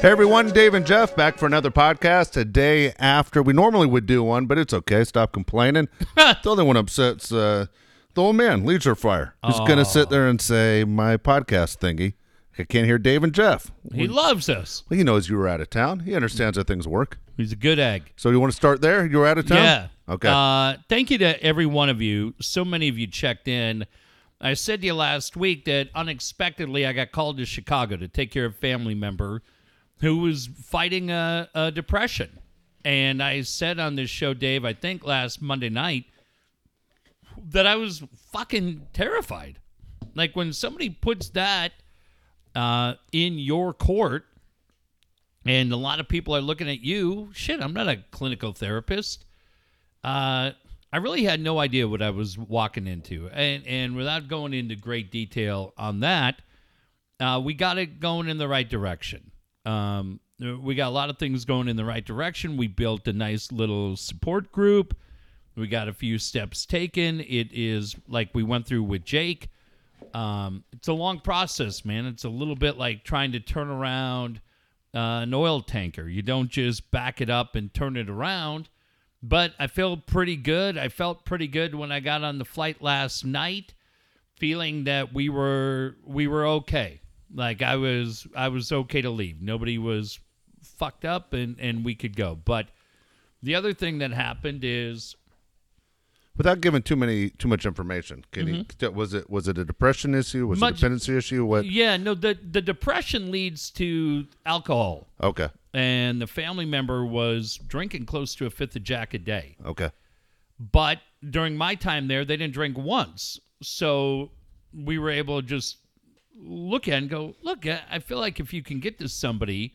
Hey everyone, Dave and Jeff back for another podcast a day after we normally would do one, but it's okay. Stop complaining. the only one upsets uh, the old man, leads Leisure Fire, who's going to sit there and say, My podcast thingy. I can't hear Dave and Jeff. He loves us. He knows you were out of town. He understands how things work. He's a good egg. So you want to start there? You were out of town? Yeah. Okay. Uh, thank you to every one of you. So many of you checked in. I said to you last week that unexpectedly I got called to Chicago to take care of a family member who was fighting a, a depression. And I said on this show, Dave, I think last Monday night, that I was fucking terrified. Like when somebody puts that uh, in your court, and a lot of people are looking at you. Shit, I'm not a clinical therapist. Uh, I really had no idea what I was walking into, and and without going into great detail on that, uh, we got it going in the right direction. Um, we got a lot of things going in the right direction. We built a nice little support group. We got a few steps taken. It is like we went through with Jake. Um, it's a long process, man. It's a little bit like trying to turn around uh, an oil tanker. You don't just back it up and turn it around. But I feel pretty good. I felt pretty good when I got on the flight last night, feeling that we were we were okay. Like I was I was okay to leave. Nobody was fucked up and and we could go. But the other thing that happened is Without giving too many too much information, can you, mm-hmm. was it was it a depression issue? Was it a dependency issue? What? yeah, no the the depression leads to alcohol. Okay, And the family member was drinking close to a fifth of Jack a day. okay. But during my time there, they didn't drink once. So we were able to just look at and go, look, I feel like if you can get to somebody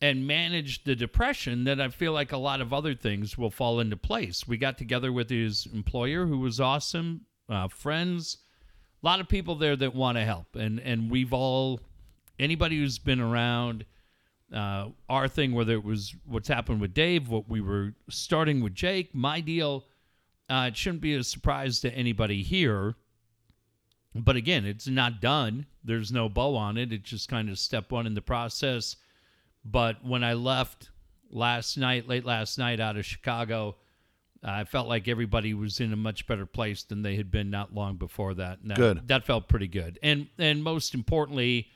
and manage the depression, then I feel like a lot of other things will fall into place. We got together with his employer, who was awesome, uh, friends, a lot of people there that want to help. And, and we've all, anybody who's been around, uh, our thing, whether it was what's happened with Dave, what we were starting with Jake, my deal, uh, it shouldn't be a surprise to anybody here. But again, it's not done. There's no bow on it. It's just kind of step one in the process. But when I left last night, late last night out of Chicago, I felt like everybody was in a much better place than they had been not long before that. That Good. That felt pretty good. And and most importantly,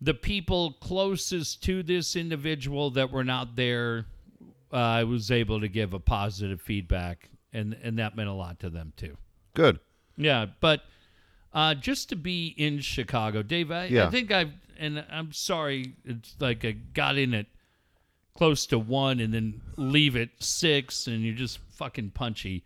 the people closest to this individual that were not there, uh, I was able to give a positive feedback, and and that meant a lot to them too. Good. Yeah, but uh, just to be in Chicago, Dave, I, I think I've, and I'm sorry, it's like I got in at close to one and then leave at six, and you're just fucking punchy.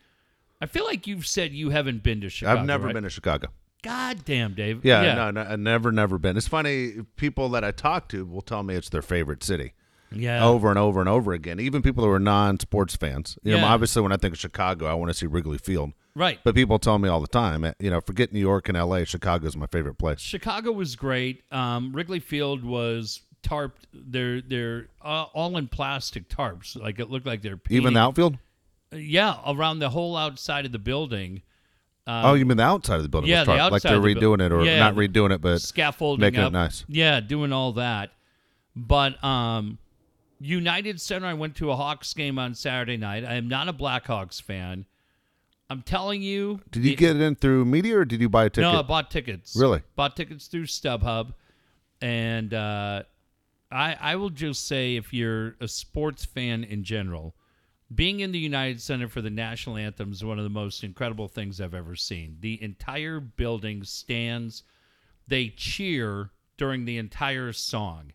I feel like you've said you haven't been to Chicago. I've never right? been to Chicago. God damn, Dave. Yeah, no, no, I've never, never been. It's funny. People that I talk to will tell me it's their favorite city yeah. over and over and over again. Even people who are non-sports fans. You know, Yeah. obviously, when I think of Chicago, I want to see Wrigley Field. Right. But people tell me all the time, eh, you know, forget New York and L.A. Chicago's my favorite place. Chicago was great. Um, Wrigley Field was tarped. They're they're uh, all in plastic tarps. Like it looked like they're Even the outfield. Yeah, around the whole outside of the building. oh, you mean the outside of the building? Um, yeah, was the tarp- like they're the redoing it, or Yeah, not redoing it, but scaffolding making it nice. Yeah, doing all that. But um, United Center, I went to a Hawks game on Saturday night. I am not a Blackhawks fan. I'm telling you. did you get it in through media or did you buy a ticket? No, I bought tickets. Really? Bought tickets through StubHub, and uh, I I will just say if you're a sports fan in general, being in the United Center for the national anthem is one of the most incredible things I've ever seen. The entire building stands, they cheer during the entire song,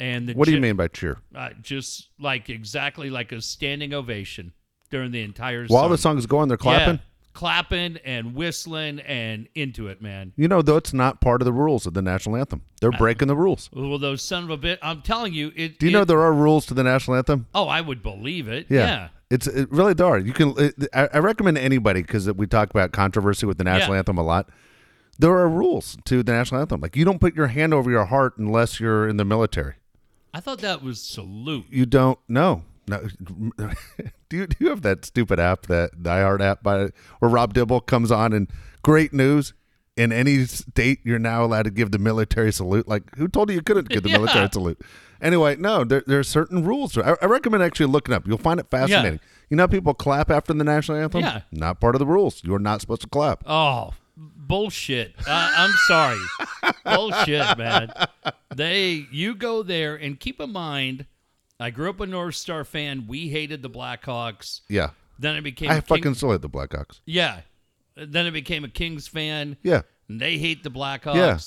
and the what do you che- mean by cheer? Uh, just like exactly like a standing ovation during the entire While song. the song is going, they're clapping. Yeah, clapping and whistling and into it, man. You know, though, it's not part of the rules of the national anthem. They're uh, breaking the rules. Well, those son of a bit. I'm telling you, it. Do you it- know there are rules to the national anthem? Oh, I would believe it. Yeah. Yeah. It's it really there are. You can. It, I, I recommend anybody because we talk about controversy with the national Yeah. anthem a lot. There are rules to the national anthem. Like you don't put your hand over your heart unless you're in the military. I thought that was salute. You don't. No. No. do you do you have that stupid app that Die Hard app by where Rob Dibble comes on and great news. In any state, you're now allowed to give the military salute. Like, who told you you couldn't give the Yeah. military salute? Anyway, no, there, there are certain rules. I, I recommend actually looking up. You'll find it fascinating. You know, how people clap after the national anthem. Yeah. not part of the rules. You are not supposed to clap. Oh, bullshit. Uh, I'm sorry. bullshit, man. They, you go there and keep in mind, I grew up a North Star fan. We hated the Blackhawks. Yeah, Then I became I a fucking King- still hate the Blackhawks. yeah. Then I became a Kings fan. Yeah, And they hate the Blackhawks. Yeah.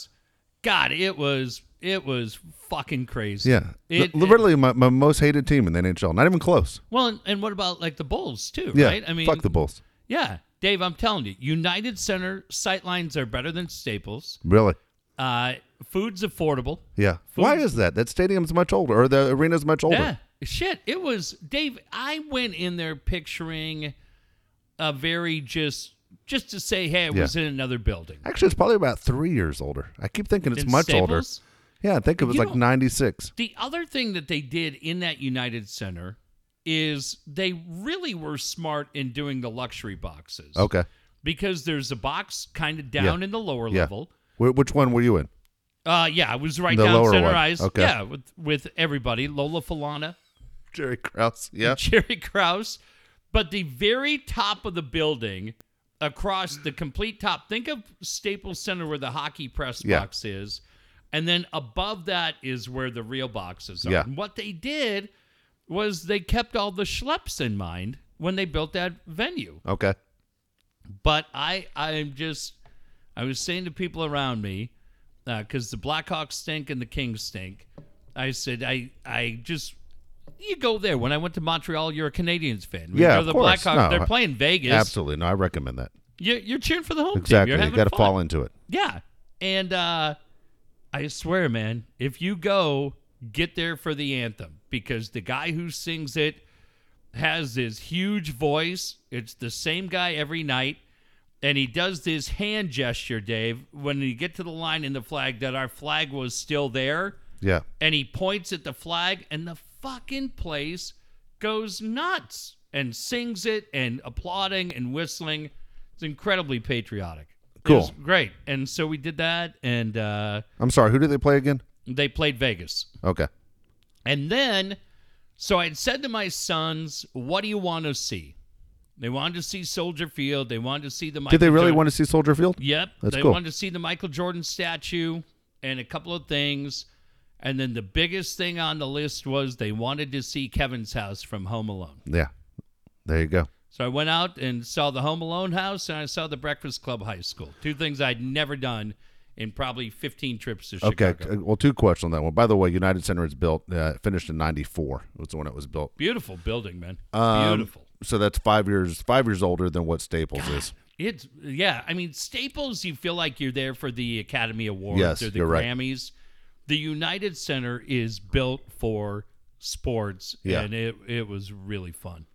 God, it was it was fucking crazy. yeah. It- Literally, my, my most hated team in the NHL. Not even close. Well, and, and what about like the Bulls too? Yeah, Right. I mean, fuck the Bulls. Yeah, Dave, I'm telling you, United Center sightlines are better than Staples. Really. Uh, food's affordable. Yeah. Why is that? That stadium's much older, or the arena's much older. Yeah, shit. It was Dave. I went in there picturing a very just just to say, hey, I was in another building. Actually, it's probably about three years older. I keep thinking it's much older. Staples? Yeah, I think it was You like know- 96. The other thing that they did in that United Center is they really were smart in doing the luxury boxes. Okay. Because there's a box kind of down in the lower Yeah. level. Wh- which one were you in? Uh, yeah, I was right The down lower center one. ice. Okay. Yeah, with with everybody, Lola Falana, Jerry Krause. Yeah. Jerry Krause, but the very top of the building, across the complete top. Think of Staples Center where the hockey press Yeah. box is, and then above that is where the real boxes are. Yeah. And what they did was they kept all the schleps in mind when they built that venue. Okay. But I, I'm just, I was saying to people around me, because the Blackhawks stink and the Kings stink. I said, I, I just, you go there. When I went to Montreal, you're a Canadiens fan. Yeah, of the course. Blackhawks, No, they're playing Vegas. Absolutely. No, I recommend that. You're, you're cheering for the home Exactly. team. You're You got to fall into it. Yeah. And uh, I swear, man, if you go, get there for the anthem because the guy who sings it has this huge voice. It's the same guy every night. And he does this hand gesture, Dave, when you get to the line in the flag that our flag was still there. Yeah. And he points at the flag, and the fucking place goes nuts and sings it and applauding and whistling. It's incredibly patriotic. Cool. great. And so we did that, and uh, I'm sorry. Who did they play again? they played Vegas. Okay. And then, so I'd said to my sons, "What do you want to see?" They wanted to see Soldier Field. They wanted to see the. Did they really want to see Soldier Field? Yep. That's they cool. wanted to see the Michael Jordan statue and a couple of things. And then the biggest thing on the list was they wanted to see Kevin's house from Home Alone. Yeah. There you go. So I went out and saw the Home Alone house and I saw the Breakfast Club High School. Two things I'd never done in probably 15 trips to Okay. Chicago. uh, Well, two questions on that one. By the way, United Center is built, uh, finished in 94. Was when it was built. Beautiful building, man. Um, Beautiful. So that's five years, five years older than what Staples is. It's yeah. I mean, Staples. You feel like you're there for the Academy Awards Yes, or the you're right. Grammys. The United Center is built for sports, Yeah. and it it was really fun.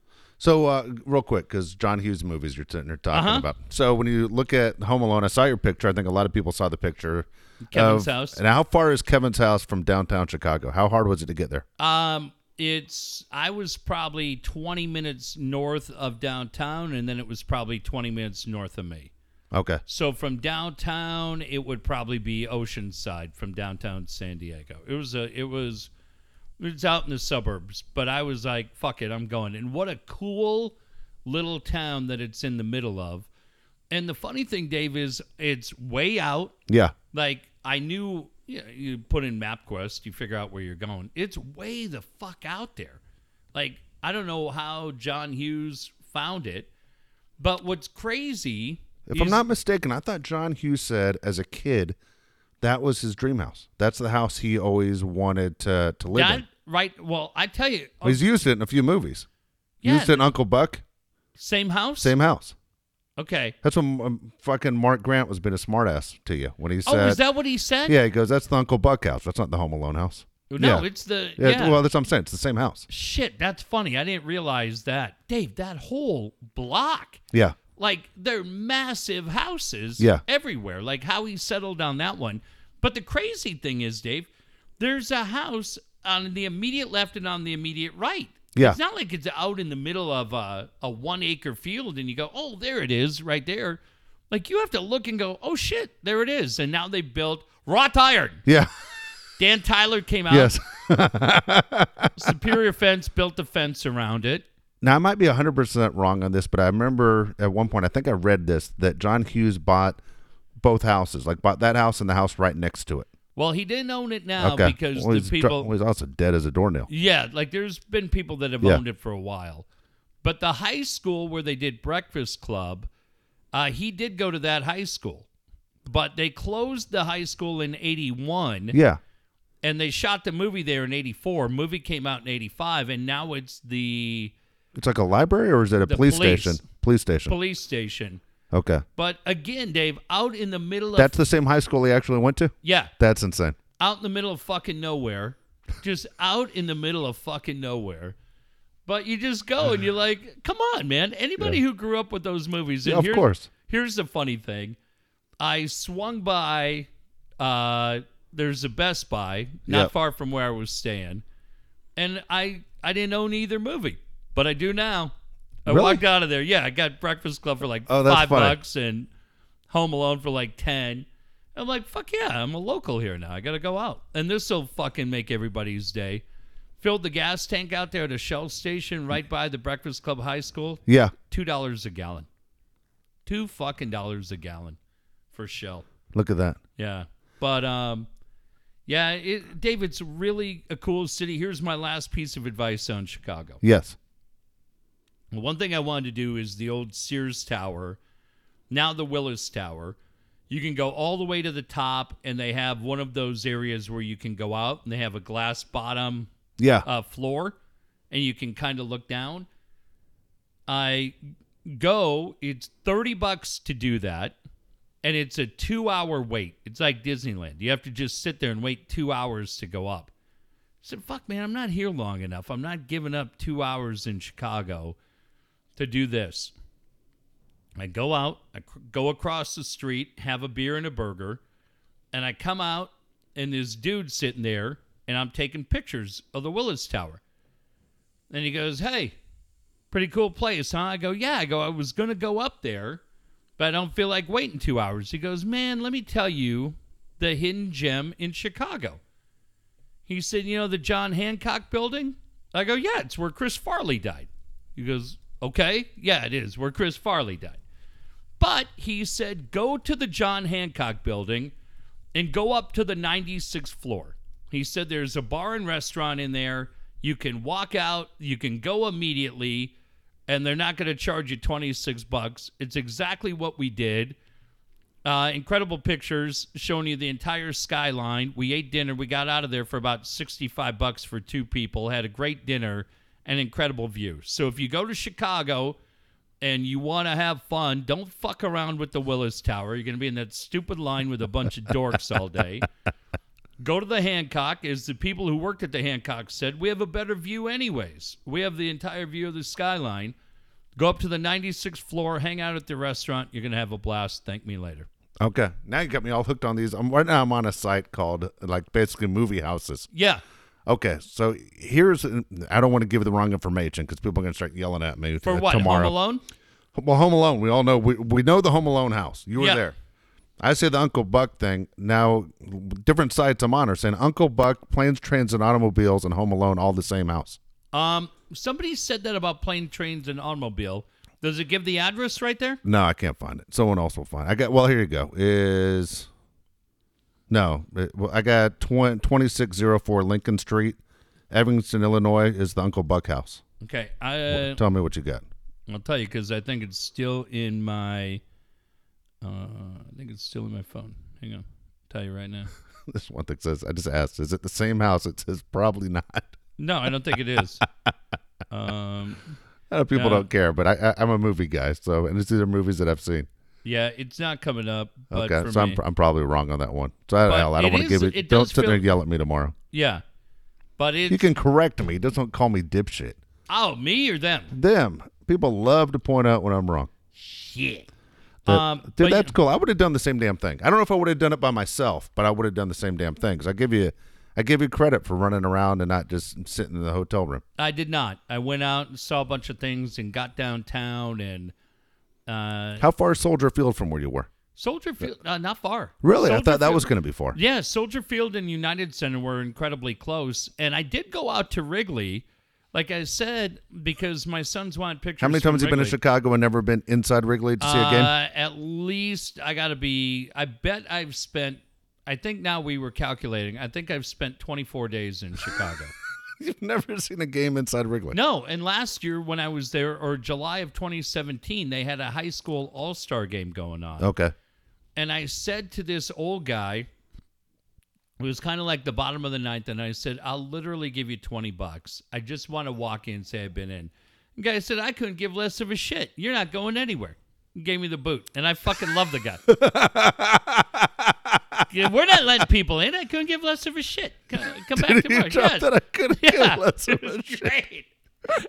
So, uh, real quick, because John Hughes movies you're sitting there talking Uh-huh. about. So, when you look at Home Alone, I saw your picture. I think a lot of people saw the picture. Kevin's of- house. And how far is Kevin's house from downtown Chicago? How hard was it to get there? Um, it's I was probably 20 minutes north of downtown, and then it was probably 20 minutes north of me. Okay. So from downtown, it would probably be Oceanside from downtown San Diego. It was a, it was, it was out in the suburbs. But I was like, fuck it, I'm going. And what a cool little town that it's in the middle of. And the funny thing, Dave, is it's way out. Yeah. Like I knew, you, know, you put in MapQuest, you figure out where you're going. It's way the fuck out there. Like I don't know how John Hughes found it, but what's crazy. If I'm not mistaken, I thought John Hughes said as a kid that was his dream house. That's the house he always wanted to to live that in. right, well, I tell you, He's uh, used it in a few movies. Yeah. Used it in Uncle Buck. same house. Same house. Okay. That's when um, fucking Mark Grant was being a smartass to you when he said. Oh, is that what he said? "Yeah." He goes, "That's the Uncle Buck house. That's not the Home Alone house." No, yeah. it's the Yeah, yeah. Well, that's what I'm saying. It's the same house. Shit, that's funny. I didn't realize that, Dave. That whole block. Yeah. like they're massive houses Yeah. everywhere like how he settled on that one but the crazy thing is dave there's a house on the immediate left and on the immediate right Yeah. it's not like it's out in the middle of a, a one acre field and you go oh there it is right there like you have to look and go oh shit there it is and now they built wrought iron Yeah. dan tyler came out Yes. Superior Fence built a fence around it. Now I might be 100% wrong on this, but I remember at one point I think I read this that John Hughes bought both houses, like bought that house and the house right next to it. Well, he didn't own it now okay. because well, the people. well, he's also dead as a doornail. Yeah, like there's been people that have Yeah. owned it for a while. But the high school where they did Breakfast Club, uh, he did go to that high school. But they closed the high school in 81 Yeah. and they shot the movie there in 84. Movie came out in 85 and now it's the It's like a library or is it a police, police. station? Police station. police station. Okay. But again, Dave, out in the middle of That's the same high school he actually went to? yeah, That's insane. out in the middle of fucking nowhere, just out in the middle of fucking nowhere. But you just go and you're like, come on, man. Anybody who grew up with those movies, Yeah, of here's, course. Here's the funny thing: I swung by. Uh, there's a Best Buy not Yep. far from where I was staying, and I I didn't own either movie, but I do now. I Really? walked out of there. Yeah, I got Breakfast Club for like Oh, five funny. bucks and Home Alone for like ten. I'm like, fuck yeah, I'm a local here now. I gotta go out, and this will fucking make everybody's day. Filled the gas tank out there at a Shell station right by the Breakfast Club High School. Yeah. Two dollars a gallon. Two fucking dollars a gallon for Shell. Look at that. Yeah, but um, yeah, it, David's really a cool city. Here's my last piece of advice on Chicago. Yes. One thing I wanted to do is the old Sears Tower, now the Willis Tower. You can go all the way to the top, and they have one of those areas where you can go out, and they have a glass bottom Yeah. uh, floor, and you can kind of look down. I go. It's thirty bucks to do that, and it's a two-hour wait. It's like Disneyland. You have to just sit there and wait two hours to go up. I said, "Fuck, man, I'm not here long enough. I'm not giving up two hours in Chicago to do this." I go out, I go across the street, have a beer and a burger, and I come out, and this dude sitting there, and I'm taking pictures of the Willis Tower. And he goes, Hey, pretty cool place, huh? I go, Yeah. I go, I was going to go up there, but I don't feel like waiting two hours. He goes, Man, let me tell you the hidden gem in Chicago. He said, You know the John Hancock building? I go, Yeah, it's where Chris Farley died. He goes, Okay, yeah, it is where Chris Farley died. But he said, Go to the John Hancock building and go up to the 96th floor. He said there's a bar and restaurant in there. You can walk out, you can go immediately, and they're not going to charge you 26 bucks. It's exactly what we did. Uh, incredible pictures showing you the entire skyline. We ate dinner. We got out of there for about 65 bucks for two people. Had a great dinner and incredible view. So if you go to Chicago, and you want to have fun, don't fuck around with the Willis Tower. You're going to be in that stupid line with a bunch of dorks all day. Go to the Hancock. As the people who worked at the Hancock said, we have a better view, anyways. We have the entire view of the skyline. Go up to the 96th floor, hang out at the restaurant. You're going to have a blast. Thank me later. Okay. Now you got me all hooked on these. I'm right now I'm on a site called like basically movie houses. Yeah. Okay, so here's I don't want to give the wrong information because people are going to start yelling at me For what? tomorrow. Home Alone? Well, Home Alone. We all know we we know the Home Alone house. You were there. I say the Uncle Buck thing. Now, different sites I'm on are saying Uncle Buck, planes, trains, and automobiles, and Home Alone all the same house. Um, somebody said that about plane, trains, and automobile. Does it give the address right there? No, I can't find it. Someone else will find. It. I got. Well, here you go. Is no. It, well, I got twenty six zero four Lincoln Street, Evanston, Illinois. Is the Uncle Buck house? Okay. I, uh, Tell me what you got. I'll tell you because I think it's still in my. Uh, I think it's still in my phone. Hang on, I'll tell you right now. This one thing says. I just asked. Is it the same house? It says probably not. No, I don't think it is. um, I know people No. don't care, but I, I, I'm a movie guy, so and it's are movies that I've seen. Yeah, it's not coming up. But okay, for so me, I'm, I'm probably wrong on that one. So I, hell, I don't want to give it. it don't sit there and yell at me tomorrow. yeah, but it's You can correct me. Just don't call me dipshit. oh me or them. Them people love to point out when I'm wrong. Shit. That- um, dude, but that's cool. I would have done the same damn thing. I don't know if I would have done it by myself, but I would have done the same damn thing. Because I give you, I give you credit for running around and not just sitting in the hotel room. I did not. I went out and saw a bunch of things and got downtown and uh, How far is Soldier Field from where you were? Soldier Field, uh, not far. Really? I thought that Field- was going to be far. Yeah, Soldier Field and United Center were incredibly close, and I did go out to Wrigley, like I said, because my sons want pictures. How many times have you been to Wrigley. Chicago and never been inside Wrigley to see a game? Uh, at least I got to be. I bet I've spent. I think now we were calculating. I think I've spent 24 days in Chicago. You've never seen a game inside Wrigley. no, and last year when I was there, or July of 2017, they had a high school All Star game going on. Okay. And I said to this old guy, it was kind of like the bottom of the ninth, and I said, I'll literally give you 20 bucks. I just want to walk in and say I've been in. The guy said, I couldn't give less of a shit. You're not going anywhere. He gave me the boot, and I fucking love the guy. Yeah, We're not letting people in. I couldn't give less of a shit. Come, come back you tomorrow. Yes. that I couldn't Yeah, give less of a shit. great.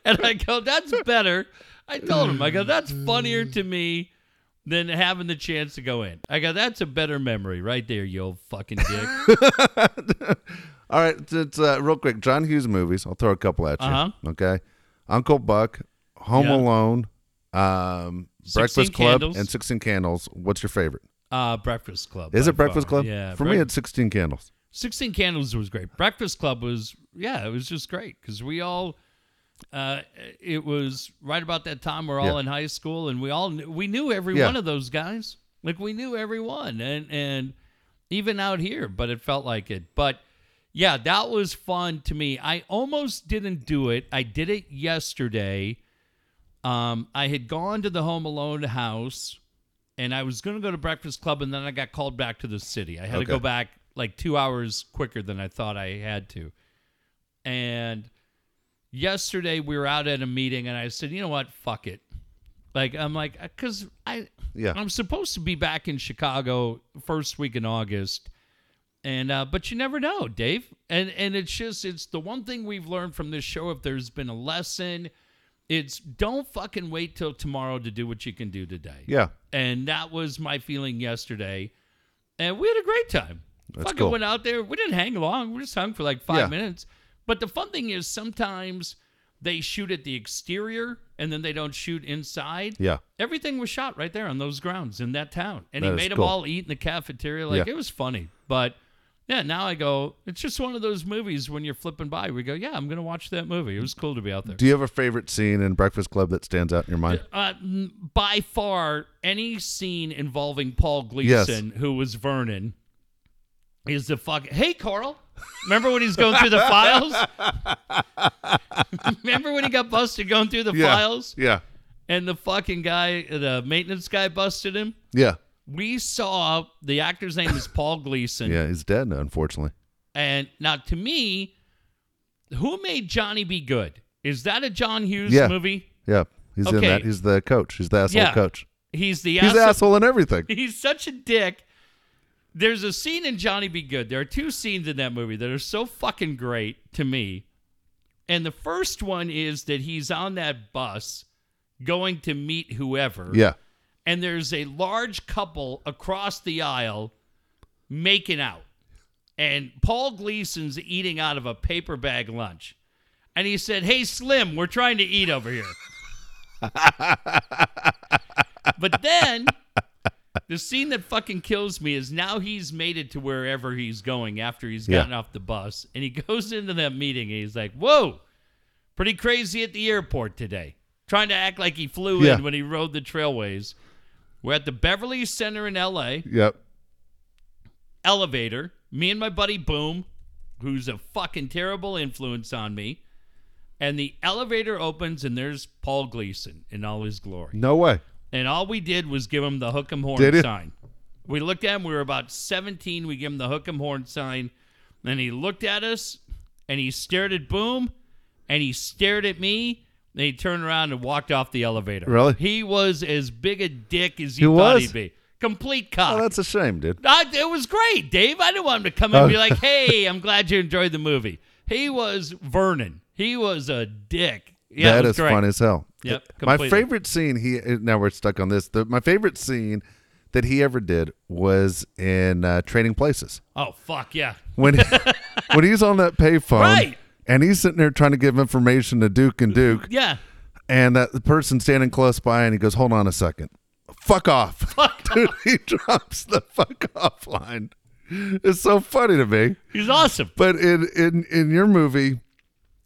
And I go, that's better. I told him, I go, that's funnier to me than having the chance to go in. I go, that's a better memory right there, you old fucking dick. All right, it's, uh, real quick. John Hughes movies. I'll throw a couple at you. Uh-huh. Okay. Uncle Buck, Home Yeah. Alone, um, 16 Breakfast Club, Candles. and Sixteen Candles. What's your favorite? Uh, Breakfast Club. Is it Breakfast far. Club? Yeah. For me, it's Sixteen Candles. 16 Candles was great. Breakfast Club was, yeah, it was just great because we all, uh, it was right about that time we're all Yeah. in high school and we all knew, we knew every Yeah. one of those guys. Like we knew everyone and and even out here, but it felt like it. But yeah, that was fun to me. I almost didn't do it. I did it yesterday. Um, I had gone to the Home Alone house and I was going to go to Breakfast Club, and then I got called back to the city. I had to go back like two hours quicker than I thought I had to. And yesterday we were out at a meeting, and I said, you know what, fuck it. Like I'm like, because I Yeah. I'm supposed to be back in Chicago first week in August. And uh, but you never know, Dave. And and it's just it's the one thing we've learned from this show. If there's been a lesson, it's don't fucking wait till tomorrow to do what you can do today. Yeah. And that was my feeling yesterday. And we had a great time. That's fucking cool. went out there. We didn't hang long. We just hung for like five Yeah. minutes. But the fun thing is sometimes they shoot at the exterior and then they don't shoot inside. Yeah. Everything was shot right there on those grounds in that town. And That he made them all eat in the cafeteria. Like Yeah. it was funny. But yeah, now I go, it's just one of those movies when you're flipping by. We go, yeah, I'm going to watch that movie. It was cool to be out there. Do you have a favorite scene in Breakfast Club that stands out in your mind? Uh, by far, any scene involving Paul Gleason, who was Vernon, is the fuck. Hey, Carl. Remember when he's going through the files? Remember when he got busted going through the Yeah. files? Yeah. And the fucking guy, the maintenance guy, busted him? Yeah. We saw the actor's name is Paul Gleason. Yeah. He's dead unfortunately. And now, to me, who made Johnny Be Good? Is that a John Hughes Yeah. movie? Yeah. He's in that. He's the coach. He's the asshole Yeah. coach. He's the He's asshole- the asshole in everything. He's such a dick. There's a scene in Johnny Be Good. There are two scenes in that movie that are so fucking great to me. And the first one is that he's on that bus going to meet whoever. Yeah. And there's a large couple across the aisle making out. And Paul Gleason's eating out of a paper bag lunch. And he said, Hey, Slim, we're trying to eat over here. but then the scene that fucking kills me is now he's made it to wherever he's going after he's Yeah. gotten off the bus. And he goes into that meeting and he's like, Whoa, pretty crazy at the airport today. Trying to act like he flew Yeah. in when he rode the trailways. We're at the Beverly Center in LA Yep. elevator. Me and my buddy Boom, who's a fucking terrible influence on me. And the elevator opens and there's Paul Gleason in all his glory. No way. And all we did was give him the hook 'em horn Did sign. We looked at him. We were about 17. We gave him the hook 'em horn sign. And he looked at us and he stared at Boom and he stared at me. And he turned around and walked off the elevator. Really? He was as big a dick as you He thought was? he'd be. Complete cock. Oh, that's a shame, dude. I, it was great, Dave. I didn't want him to come in and be Oh. like, "Hey, I'm glad you enjoyed the movie." He was Vernon. He was a dick. Yeah, that is great. fun as hell. Yep, My favorite scene he now we're stuck on this. The, my favorite scene that he ever did was in uh, Trading Places Oh fuck yeah! when when he's on that payphone Right. And he's sitting there trying to give information to Duke and Duke Yeah, and that the person standing close by and he goes, "Hold on a second. fuck off. Dude, he drops the fuck off line. It's so funny to me. He's awesome. But in in in your movie,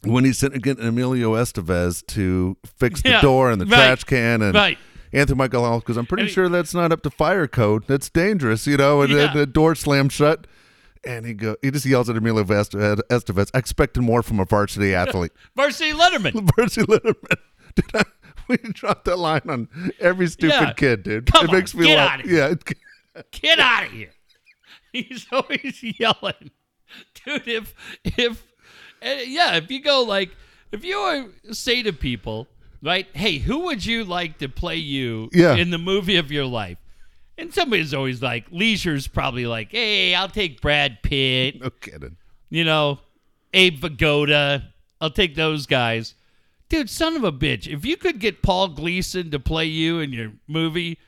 when he's sitting getting Emilio Estevez to fix the Yeah, door and the right, trash can and right. Anthony Michael Hall, because I'm pretty mean- sure that's not up to fire code. That's dangerous, you know. And Yeah. then the door slams shut, and he go he just yells at Emilio Est- Estevez. I expected more from a varsity athlete. Varsity Letterman. Percy Letterman. Dude, I, we dropped that line on every stupid Yeah. kid, dude. Come it makes me get laugh. out of here. Yeah, Get out of here. He's always yelling. Dude, if if eh, yeah, if you go like if you say to people, right, hey, who would you like to play you Yeah. in the movie of your life? And somebody's always like, Leisure's probably like, hey, I'll take Brad Pitt, no kidding. you know, Abe Vigoda. I'll take those guys. Dude, son of a bitch. If you could get Paul Gleason to play you in your movie,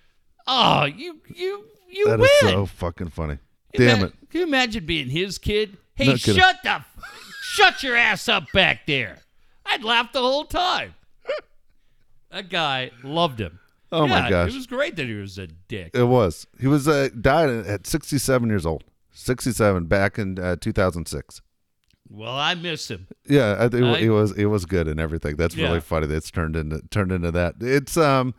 oh, you you you That win. is so fucking funny. Damn Ima- it. Can you imagine being his kid? Hey, No kidding. shut the shut your ass up back there. I'd laugh the whole time. That guy loved him. Oh my gosh. It was great that he was a dick. It was. He was uh, died at 67 years old. 67 back in uh, 2006. Well, I miss him. Yeah, I think I- it was it was good and everything. That's really funny. That's turned into turned into that. It's um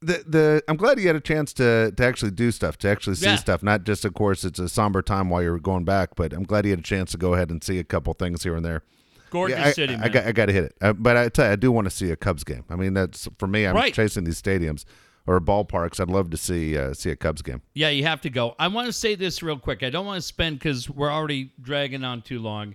the the I'm glad you had a chance to to actually do stuff, to actually see Yeah. stuff. Not just of course it's a somber time while you're going back, but I'm glad you had a chance to go ahead and see a couple things here and there. Gorgeous Yeah, I, city, I, man. got I got to hit it. Uh, but I tell you, I do want to see a Cubs game. I mean, that's for me. I'm Right. chasing these stadiums or ballparks. I'd love to see uh, see a Cubs game. yeah, you have to go. I want to say this real quick. I don't want to spend because we're already dragging on too long.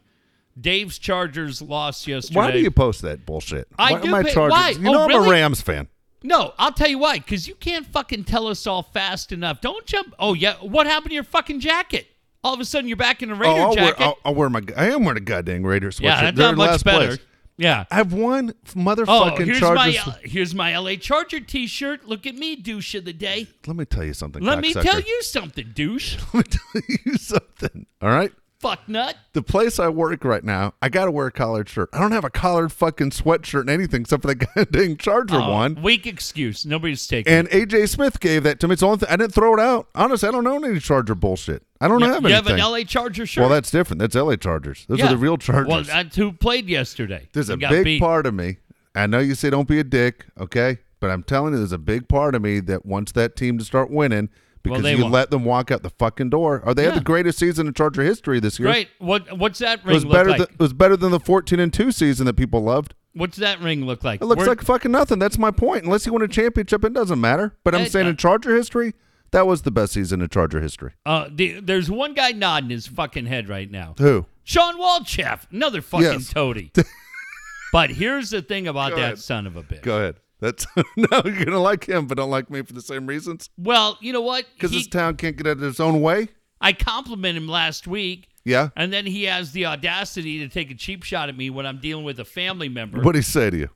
Dave's Chargers lost yesterday. Why do you post that bullshit? I why do am I pay- Chargers? why? You Oh, know I'm a? Rams fan. No, I'll tell you why. Because you can't fucking tell us all fast enough. Don't jump. Oh yeah, what happened to your fucking jacket? All of a sudden you're back in a Raider Oh, I'll wear, jacket. I'll, I'll wear my. I am wearing a goddamn Raiders sweatshirt. yeah, that's They're not much better. place. Yeah. I have one Oh, motherfucking oh, here's Chargers. my here's my uh, LA Charger T-shirt. Look at me, douche of the day. Let me tell you something. Let me tell you something, douche. Let me tell you something. All right. Fuck nut. The place I work right now, I got to wear a collared shirt. I don't have a collared fucking sweatshirt and anything except for the goddamn Charger Oh, one. Weak excuse. Nobody's taking. And AJ Smith gave that to me. It's the only thing I didn't throw it out. Honestly, I don't own any Charger bullshit. I don't you, have anything. you have an LA Charger shirt. well, that's different. That's LA Chargers. Those Yeah. are the real Chargers. Well, that's who played yesterday. There's a big beat. part of me. I know you say don't be a dick, okay? But I'm telling you, there's a big part of me that wants that team to start winning because they you won't. let them walk out the fucking door. Or they Yeah. had the greatest season in Charger history this year. Right. What What's that ring? It was look better. like? than, it was better than the 14 and two season that people loved. What's that ring look like? It looks We're- like fucking nothing. That's my point. Unless you win a championship, it doesn't matter. But I'm It saying in. Charger history, that was the best season in Charger history. uh, the, there's one guy nodding his fucking head right now. Who? Sean Walchef, another fucking Yes. toady. but here's the thing about Go that ahead. son of a bitch. Go ahead. That's no, you're gonna like him, but don't like me for the same reasons. Well, you know what? Because this town can't get out of its own way. I complimented him last week, Yeah. and then he has the audacity to take a cheap shot at me when I'm dealing with a family member. What would he say to you?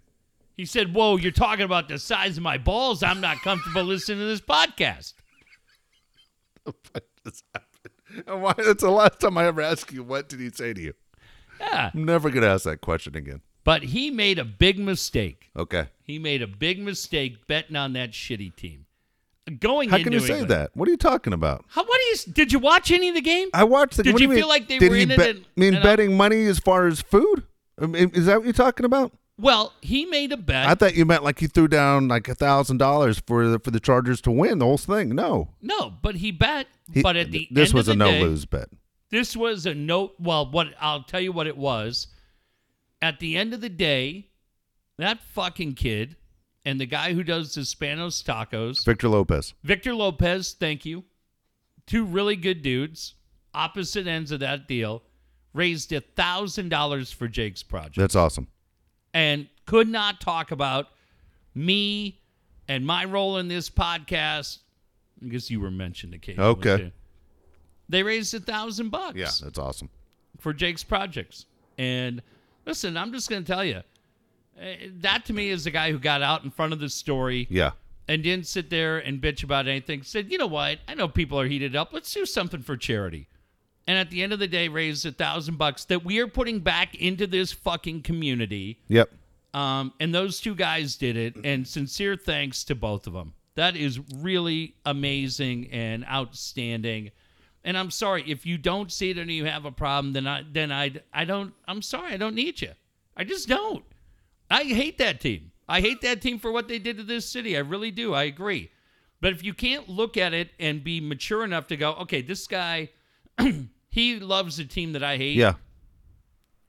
He said, "Whoa, you're talking about the size of my balls. I'm not comfortable listening to this podcast." And why? That's the last time I ever ask you. What did he say to you? Yeah, I'm never gonna ask that question again. But he made a big mistake. Okay. He made a big mistake betting on that shitty team. Going How can you say that? What are you talking about? How? What do you? Did you watch any of the game? I watched the. Did what do you mean? feel like they did were he in it bet- and- mean and, uh, betting money as far as food? I mean, is that what you're talking about? Well, he made a bet. I thought you meant like he threw down like a thousand dollars for the, for the Chargers to win the whole thing. No, no, but he bet. He- but at the this was a no day, lose bet. This was a no. Well, what I'll tell you what it was. At the end of the day, that fucking kid and the guy who does the Spanos tacos, Victor Lopez. Victor Lopez, thank you, two really good dudes, opposite ends of that deal, raised a thousand dollars for Jake's project. That's awesome. and could not talk about me and my role in this podcast. I guess you were mentioned occasionally. Okay. too. They raised a thousand bucks Yeah, that's awesome. for Jake's projects. And listen, I'm just going to tell you, eh, that to me is the guy who got out in front of the story Yeah, and didn't sit there and bitch about anything. Said, you know what? I know people are heated up. Let's do something for charity. And at the end of the day, raised a thousand bucks that we are putting back into this fucking community. yep. Um, and those two guys did it, and sincere thanks to both of them. That is really amazing and outstanding. And I'm sorry if you don't see it and you have a problem, then I then I I don't. I'm sorry, I don't need you. I just don't. I hate that team. I hate that team for what they did to this city. I really do. I agree. But if you can't look at it and be mature enough to go, okay, this guy, he loves a team that I hate. Yeah.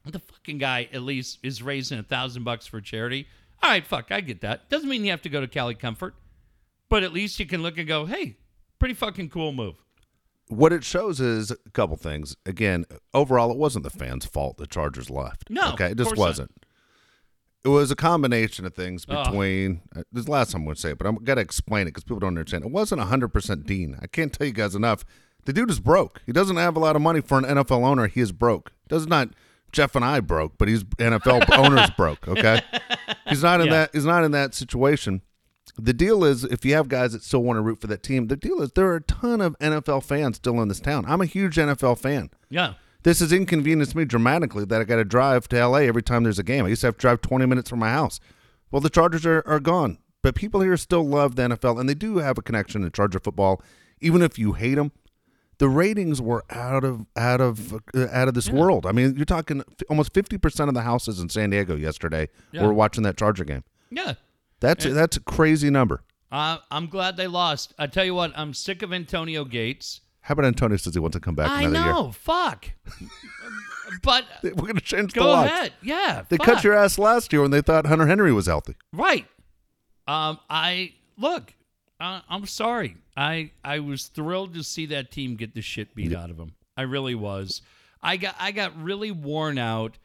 The fucking guy at least is raising a thousand bucks for charity. All right, fuck, I get that. Doesn't mean you have to go to Cali Comfort, but at least you can look and go, hey, pretty fucking cool move. What it shows is a couple things. Again, overall, it wasn't the fans' fault the Chargers left. No, okay, it just course not. wasn't. It was a combination of things between. Uh, this is the last time I'm going to say it, but I'm got to explain it because people don't understand. It wasn't 100% Dean. I can't tell you guys enough. The dude is broke. He doesn't have a lot of money for an NFL owner. He is broke. Does not Jeff and I broke, but he's NFL owners broke. Okay, he's not in Yeah. that. He's not in that situation. The deal is, if you have guys that still want to root for that team, the deal is there are a ton of NFL fans still in this town. I'm a huge NFL fan. Yeah. This has inconvenienced me dramatically that I got to drive to LA every time there's a game. I used to have to drive 20 minutes from my house. Well, the Chargers are, are gone, but people here still love the NFL, and they do have a connection to Charger football, even if you hate them. The ratings were out of out of uh, out of this world. I mean, you're talking f- almost 50% of the houses in San Diego yesterday Yeah. were watching that Charger game. Yeah. That's that's a crazy number. Uh, I'm glad they lost. I tell you what, I'm sick of Antonio Gates. How about Antonio says he wants to come back I another know. Fuck. but? We're going to change the go locks. ahead. Yeah. They fuck. cut your ass last year when they thought Hunter Henry was healthy. Right. Um, I look. Uh, I'm sorry. I I was thrilled to see that team get the shit beat out of them. I really was. I got I got really worn out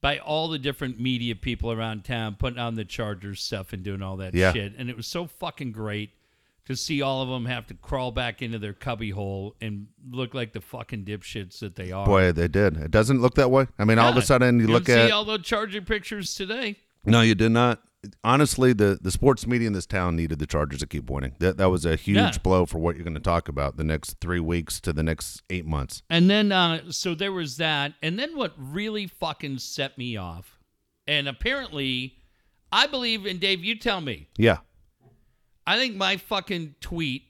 by all the different media people around town putting on the Chargers stuff and doing all that Yeah. shit. And it was so fucking great to see all of them have to crawl back into their cubby hole and look like the fucking dipshits that they are. Boy, they did. It doesn't look that way. I mean, all of a sudden you look at see all the Charger pictures today. no, you did not. Honestly, the the sports media in this town needed the Chargers to keep winning. That that was a huge Yeah. blow for what you're going to talk about the next three weeks to the next eight months. And then, uh, so there was that. And then what really fucking set me off, and apparently, I believe, and Dave, you tell me, Yeah, I think my fucking tweet,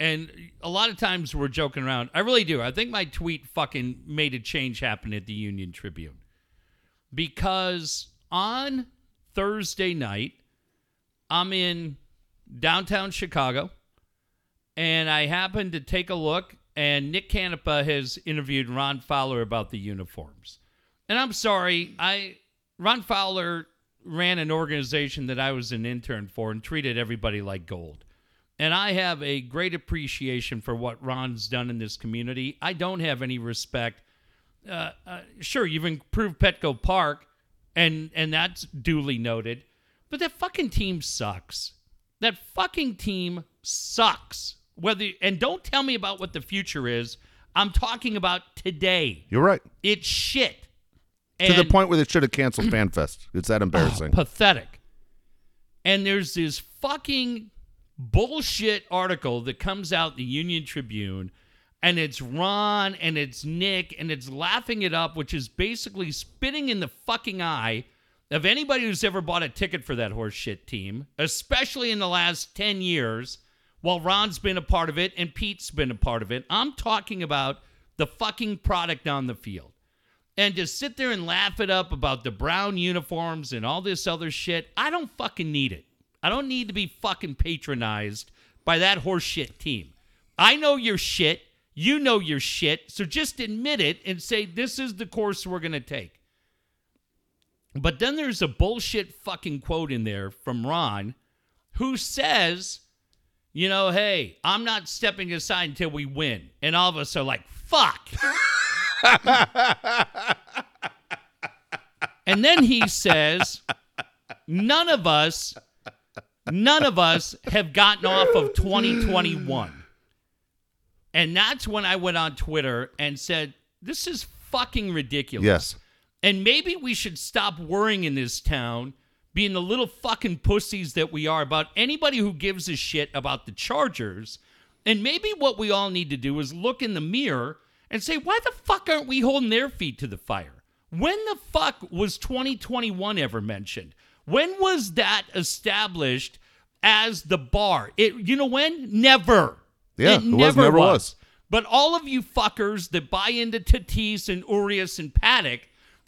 and a lot of times we're joking around. I really do. I think my tweet fucking made a change happen at the Union Tribune. Because on Thursday night, I'm in downtown Chicago, and I happened to take a look, and Nick Canepa has interviewed Ron Fowler about the uniforms. And I'm sorry, I Ron Fowler ran an organization that I was an intern for and treated everybody like gold. And I have a great appreciation for what Ron's done in this community. I don't have any respect. Uh, uh, sure, you've improved Petco Park, and and that's duly noted. But that fucking team sucks. That fucking team sucks. Whether and don't tell me about what the future is. I'm talking about today. you're right. It's shit. to the point where they should have canceled FanFest. It's that embarrassing. Oh, pathetic. And there's this fucking bullshit article that comes out the Union Tribune, and it's Ron and it's Nick, and it's laughing it up, which is basically spitting in the fucking eye of anybody who's ever bought a ticket for that horseshit team, especially in the last 10 years, while Ron's been a part of it and Pete's been a part of it. I'm talking about the fucking product on the field and to sit there and laugh it up about the brown uniforms and all this other shit, I don't fucking need it. I don't need to be fucking patronized by that horseshit team. I know your shit. You know your shit. So just admit it and say, this is the course we're going to take. But then there's a bullshit fucking quote in there from Ron who says, you know, hey, I'm not stepping aside until we win. And all of us are like, fuck. And then he says, none of us, none of us have gotten off of 2021. And that's when I went on Twitter and said, this is fucking ridiculous. yes. And maybe we should stop worrying in this town, being the little fucking pussies that we are about anybody who gives a shit about the Chargers. And maybe what we all need to do is look in the mirror and say, why the fuck aren't we holding their feet to the fire? When the fuck was 2021 ever mentioned? When was that established as the bar. It you know when? Never. Yeah, it it was, never, never was. was. But all of you fuckers that buy into Tatis and Urias and Paddack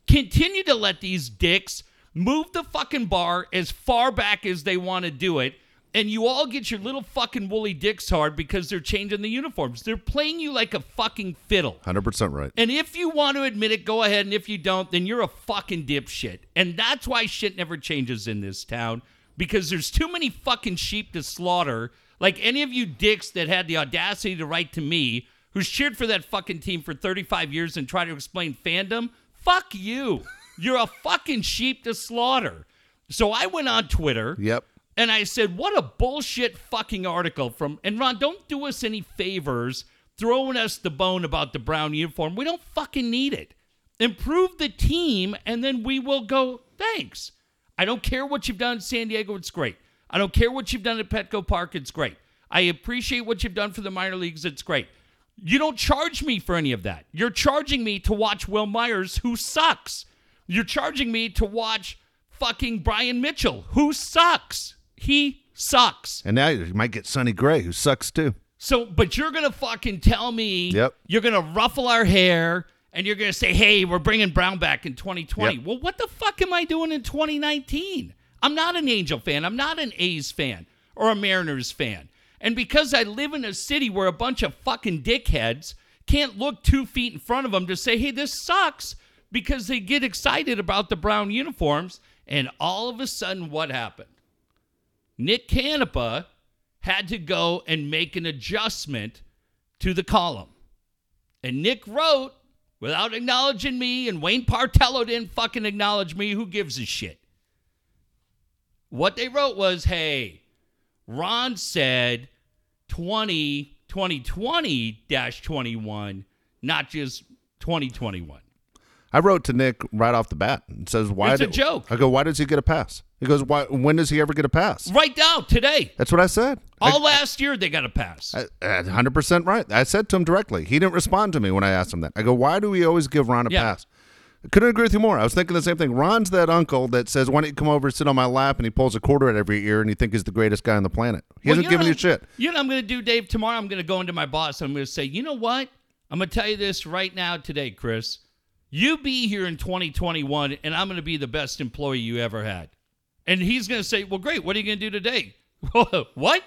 continue to let these dicks move the fucking bar as far back as they want to do it. And you all get your little fucking woolly dicks hard because they're changing the uniforms. They're playing you like a fucking fiddle. 100% right. And if you want to admit it, go ahead. And if you don't, then you're a fucking dipshit. And that's why shit never changes in this town because there's too many fucking sheep to slaughter. Like any of you dicks that had the audacity to write to me, who's cheered for that fucking team for 35 years and try to explain fandom, fuck you. You're a fucking sheep to slaughter. So I went on Twitter. Yep. And I said, what a bullshit fucking article from. And Ron, don't do us any favors throwing us the bone about the brown uniform. We don't fucking need it. Improve the team, and then we will go, thanks. I don't care what you've done in San Diego, it's great. I don't care what you've done at Petco Park, it's great. I appreciate what you've done for the minor leagues, it's great. You don't charge me for any of that. You're charging me to watch Wil Myers, who sucks. You're charging me to watch fucking Bryan Mitchell, who sucks. He sucks. And now you might get Sonny Gray, who sucks too. So, but you're gonna fucking tell me Yep. you're gonna ruffle our hair and you're gonna say, "Hey, we're bringing Brown back in 2020." Yep. Well, what the fuck am I doing in 2019? I'm not an Angel fan. I'm not an A's fan or a Mariners fan. And because I live in a city where a bunch of fucking dickheads can't look two feet in front of them to say, "Hey, this sucks," because they get excited about the brown uniforms, and all of a sudden, what happened? Nick Canepa had to go and make an adjustment to the column. And Nick wrote without acknowledging me, and Wayne Partello didn't fucking acknowledge me. Who gives a shit? What they wrote was, hey, Ron said 20, 2020 21, not just 2021. I wrote to Nick right off the bat and says, "Why?" It's a joke. I go, "Why does he get a pass?" He goes, "Why? When does he ever get a pass?" Right now, today. That's what I said. All last year, they got a pass. I, hundred percent right. I said to him directly. He didn't respond to me when I asked him that. I go, "Why do we always give Ron a Yeah. pass?" Couldn't agree with you more. I was thinking the same thing. Ron's that uncle that says, "Why don't you come over, and sit on my lap?" and he pulls a quarter at every ear, and you think he's the greatest guy on the planet. He Well, hasn't given you shit. You know what I'm going to do, Dave? Tomorrow I'm going to go into my boss. And I'm going to say, you know what? I'm going to tell you this right now today, Chris. You be here in 2021, and I'm going to be the best employee you ever had. And he's going to say, well, great. What are you going to do today? what?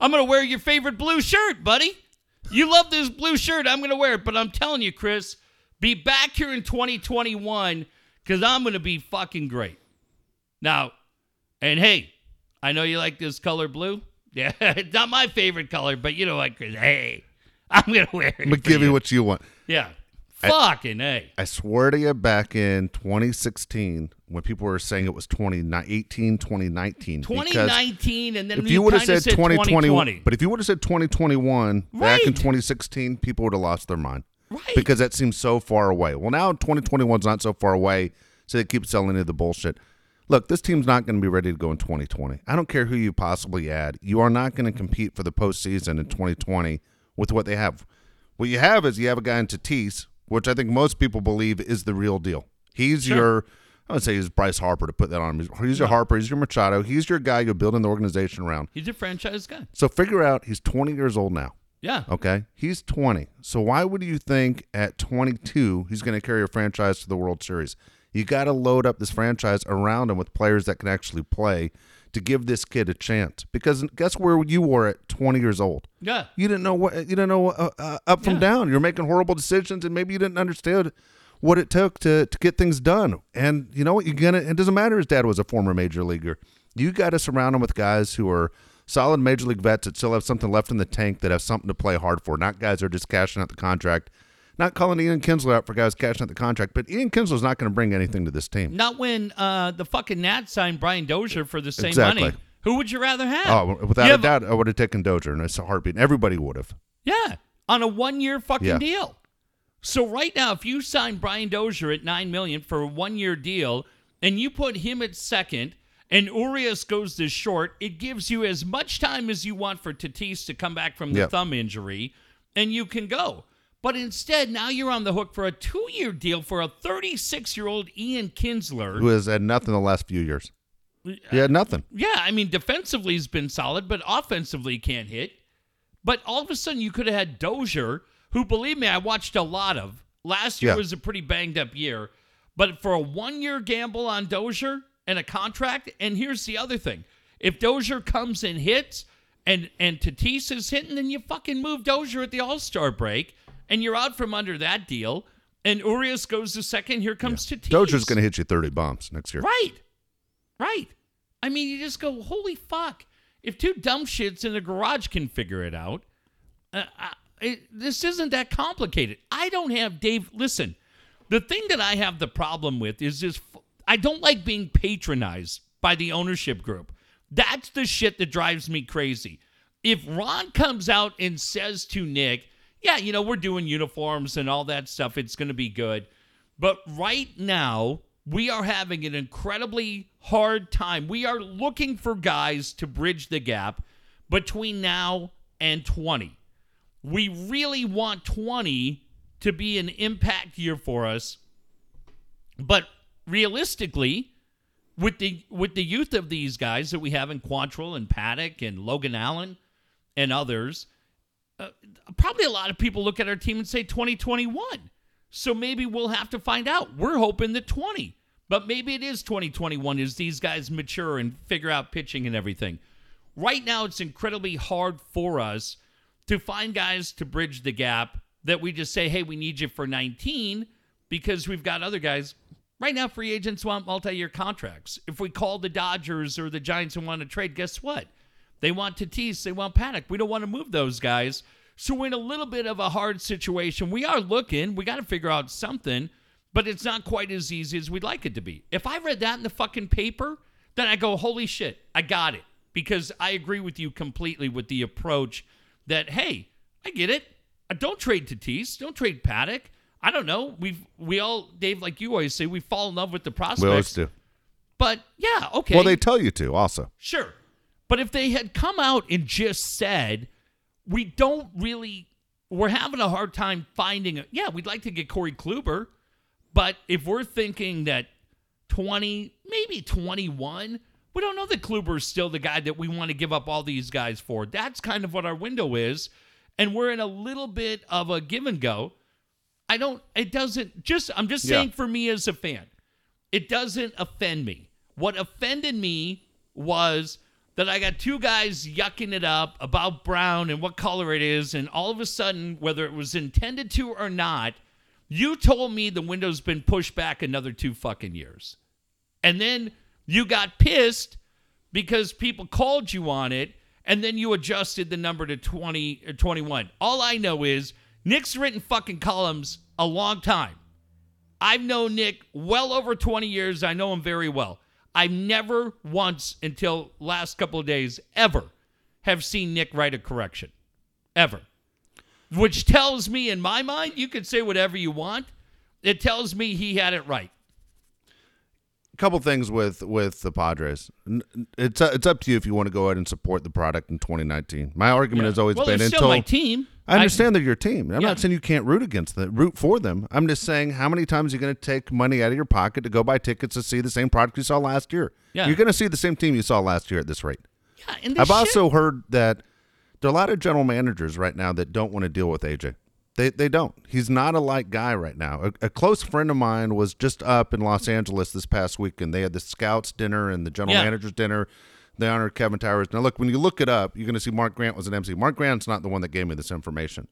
I'm going to wear your favorite blue shirt, buddy. You love this blue shirt. I'm going to wear it. But I'm telling you, Chris, be back here in 2021 because I'm going to be fucking great. Now, and hey, I know you like this color blue. Yeah, it's not my favorite color, but you know what, Chris? Hey, I'm gonna wear it. I'm gonna give you what you want. Yeah, fucking hey. I swear to you, back in 2016, when people were saying it was 2018, 2019, because 2019, and then if you would have kinda said 2021, 2020. but if you would have said 2021 back in 2016, people would have lost their mind. Right. Because that seems so far away. Well, now 2021 is not so far away, so they keep selling you the bullshit. Look, this team's not going to be ready to go in 2020. I don't care who you possibly add. You are not going to compete for the postseason in 2020 with what they have. What you have is you have a guy in Tatis, which I think most people believe is the real deal. He's Sure. your, I would say he's Bryce Harper to put that on him. He's your Harper. He's your Machado. He's your guy you're building the organization around. He's a franchise guy. So figure out he's 20 years old now. Yeah. Okay. He's 20. So why would you think at 22 he's going to carry a franchise to the World Series? You got to load up this franchise around him with players that can actually play to give this kid a chance. Because guess where you were at 20 years old? Yeah. You didn't know what you didn't know uh, uh, up from Yeah. down. You're making horrible decisions, and maybe you didn't understand what it took to to get things done. And you know what? You're gonna. It doesn't matter. His dad was a former major leaguer. You got to surround him with guys who are solid major league vets that still have something left in the tank that have something to play hard for. Not guys who are just cashing out the contract. Not calling Ian Kinsler out for guys cashing out the contract, but Ian Kinsler's not going to bring anything to this team. Not when uh, the fucking Nats signed Brian Dozier for the same Exactly. money. Who would you rather have? Oh, without You a have- doubt, I would have taken Dozier, and it's a heartbeat. Everybody would have. Yeah, on a one-year fucking Yeah. deal. So right now, if you sign Brian Dozier at nine million for a one-year deal, and you put him at second, and Urias goes this short, it gives you as much time as you want for Tatis to come back from the Yep. thumb injury, and you can go. But instead, now you're on the hook for a two-year deal for a 36-year-old Ian Kinsler. Who has had nothing the last few years. He had nothing. Yeah, I mean, defensively he's been solid, but offensively he can't hit. But all of a sudden you could have had Dozier, who, believe me, I watched a lot of. Last year Yeah. was a pretty banged up year. But for a one year gamble on Dozier and a contract, and here's the other thing. If Dozier comes and hits and, and Tatis is hitting, then you fucking move Dozier at the All Star break, and you're out from under that deal. And Urias goes to second. Here comes Tatis. Dozier's going to hit you 30 bombs next year. Right. Right. I mean, you just go, holy fuck. If two dumb shits in a garage can figure it out, uh, I, it, this isn't that complicated. I don't have Dave. Listen, the thing that I have the problem with is this I don't like being patronized by the ownership group. That's the shit that drives me crazy. If Ron comes out and says to Nick, yeah, you know, we're doing uniforms and all that stuff, it's going to be good. But right now, we are having an incredibly hard time. We are looking for guys to bridge the gap between now and 20. We really want 20 to be an impact year for us. But realistically, with the with the youth of these guys that we have in Quantrill and Paddack and Logan Allen and others, uh, probably a lot of people look at our team and say 2021. So maybe we'll have to find out. We're hoping that 20, but maybe it is 2021 as these guys mature and figure out pitching and everything. Right now, it's incredibly hard for us to find guys to bridge the gap that we just say, hey, we need you for 19 because we've got other guys. Right now, free agents want multi year contracts. If we call the Dodgers or the Giants and want to trade, guess what? They want Tatis, they want Paddack. We don't want to move those guys. So we're in a little bit of a hard situation. We are looking, we got to figure out something, but it's not quite as easy as we'd like it to be. If I read that in the fucking paper, then I go, holy shit, I got it. Because I agree with you completely with the approach that, hey, I get it. Uh, Don't trade Tatis. Don't trade Paddack. I don't know. We've we all Dave, like you always say, we fall in love with the prospects. We always do. But yeah, okay. Well, they tell you to also. Sure. But if they had come out and just said, we don't really, we're having a hard time finding a, yeah, we'd like to get Corey Kluber. But if we're thinking that 20, maybe 21, we don't know that Kluber is still the guy that we want to give up all these guys for. That's kind of what our window is. And we're in a little bit of a give and go. I don't, it doesn't, just, I'm just Yeah. saying for me as a fan, it doesn't offend me. What offended me was that I got two guys yucking it up about Brown and what color it is, and all of a sudden, whether it was intended to or not, you told me the window's been pushed back another two fucking years. And then you got pissed because people called you on it, and then you adjusted the number to 20 or 21. All I know is Nick's written fucking columns a long time. I've known Nick well over 20 years. I know him very well. I've never once until last couple of days ever have seen Nick write a correction. Ever. Which tells me in my mind, you can say whatever you want. It tells me he had it right. A couple things with with the Padres. It's uh, it's up to you if you want to go ahead and support the product in 2019. My argument has always well, been until my team. I understand they're your team. I'm Yeah. not saying you can't root against them, root for them. I'm just saying how many times are you going to take money out of your pocket to go buy tickets to see the same product you saw last year? Yeah. You're going to see the same team you saw last year at this rate. Yeah, and I've also heard that there are a lot of general managers right now that don't want to deal with AJ. They they don't. He's not a like guy right now. A, a close friend of mine was just up in Los Angeles this past week, and they had the scouts dinner and the general Yeah. managers dinner. They honored Kevin Towers. Now, look, when you look it up, you're going to see Mark Grant was an MC. Mark Grant's not the one that gave me this information.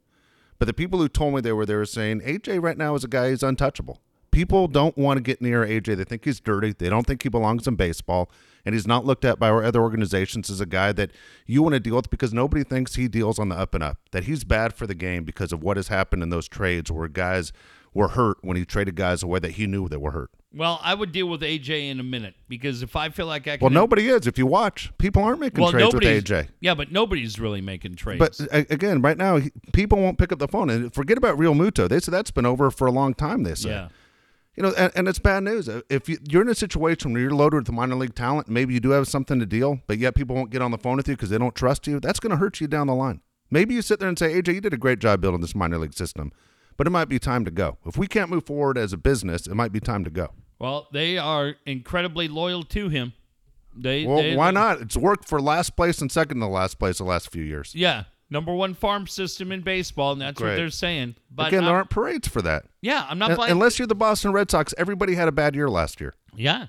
But the people who told me they were there were saying AJ right now is a guy who's untouchable. People don't want to get near AJ. They think he's dirty. They don't think he belongs in baseball. And he's not looked at by our other organizations as a guy that you want to deal with because nobody thinks he deals on the up and up. That he's bad for the game because of what has happened in those trades where guys were hurt when he traded guys away that he knew that were hurt. Well, I would deal with AJ in a minute because if I feel like I can. Well, nobody is. If you watch, people aren't making well, trades with AJ. Yeah, but nobody's really making trades. But again, right now, people won't pick up the phone. And forget about Realmuto. They said that's been over for a long time, they said. yeah. You know, and, and it's bad news. Uh, if you, you're in a situation where you're loaded with minor league talent, maybe you do have something to deal, but yet people won't get on the phone with you because they don't trust you. That's going to hurt you down the line. Maybe you sit there and say, AJ, you did a great job building this minor league system, but it might be time to go. If we can't move forward as a business, it might be time to go. Well, they are incredibly loyal to him. They, Well, they- why not? It's worked for last place and second to last place the last few years. Yeah, number one farm system in baseball, and that's what they're saying. But Again, there I'm- aren't parades for that. yeah, I'm not Un- Unless you're the Boston Red Sox, everybody had a bad year last year. Yeah.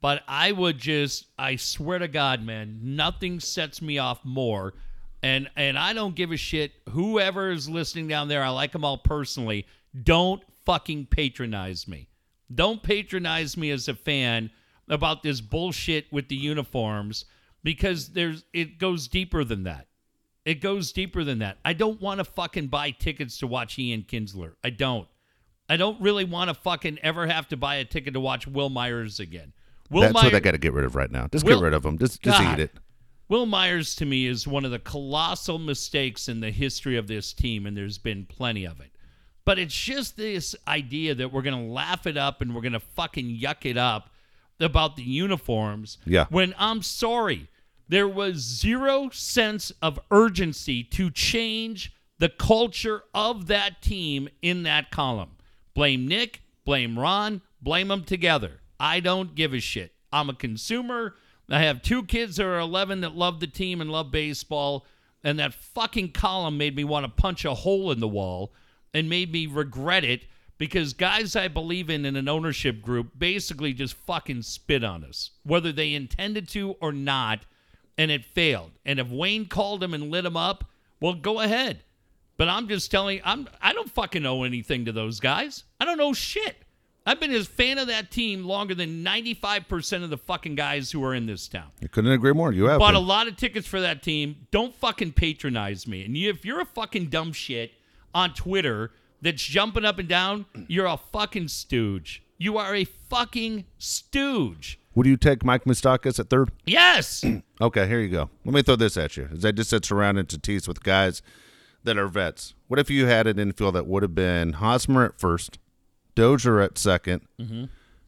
But I would just I swear to God, man, nothing sets me off more. And and I don't give a shit whoever is listening down there. I like them all personally. Don't fucking patronize me. Don't patronize me as a fan about this bullshit with the uniforms because there's it goes deeper than that. It goes deeper than that. I don't want to fucking buy tickets to watch Ian Kinsler. I don't. I don't really want to fucking ever have to buy a ticket to watch Wil Myers again. Will That's Myers, what I got to get rid of right now. Just Will- get rid of them. Just, just God. eat it. Wil Myers to me is one of the colossal mistakes in the history of this team, and there's been plenty of it. But it's just this idea that we're going to laugh it up and we're going to fucking yuck it up about the uniforms. Yeah. When I'm sorry, there was zero sense of urgency to change the culture of that team in that column. Blame Nick, blame Ron, blame them together. I don't give a shit. I'm a consumer. I have two kids that are 11 that love the team and love baseball. And that fucking column made me want to punch a hole in the wall and made me regret it because guys I believe in in an ownership group basically just fucking spit on us, whether they intended to or not, and it failed. And if Wayne called him and lit him up, well, go ahead. But I'm just telling you, I'm I don't fucking owe anything to those guys. I don't know shit. I've been a fan of that team longer than 95% of the fucking guys who are in this town. You couldn't agree more. You have Bought a lot of tickets for that team. Don't fucking patronize me. And you, if you're a fucking dumb shit on Twitter that's jumping up and down, you're a fucking stooge. You are a fucking stooge. Would you take Mike Moustakas at third? Yes. Okay, here you go. Let me throw this at you. As I just said, surrounded Tatis with guys that are vets. What if you had an infield that would have been Hosmer at first, Dozier at 2nd Mm-hmm.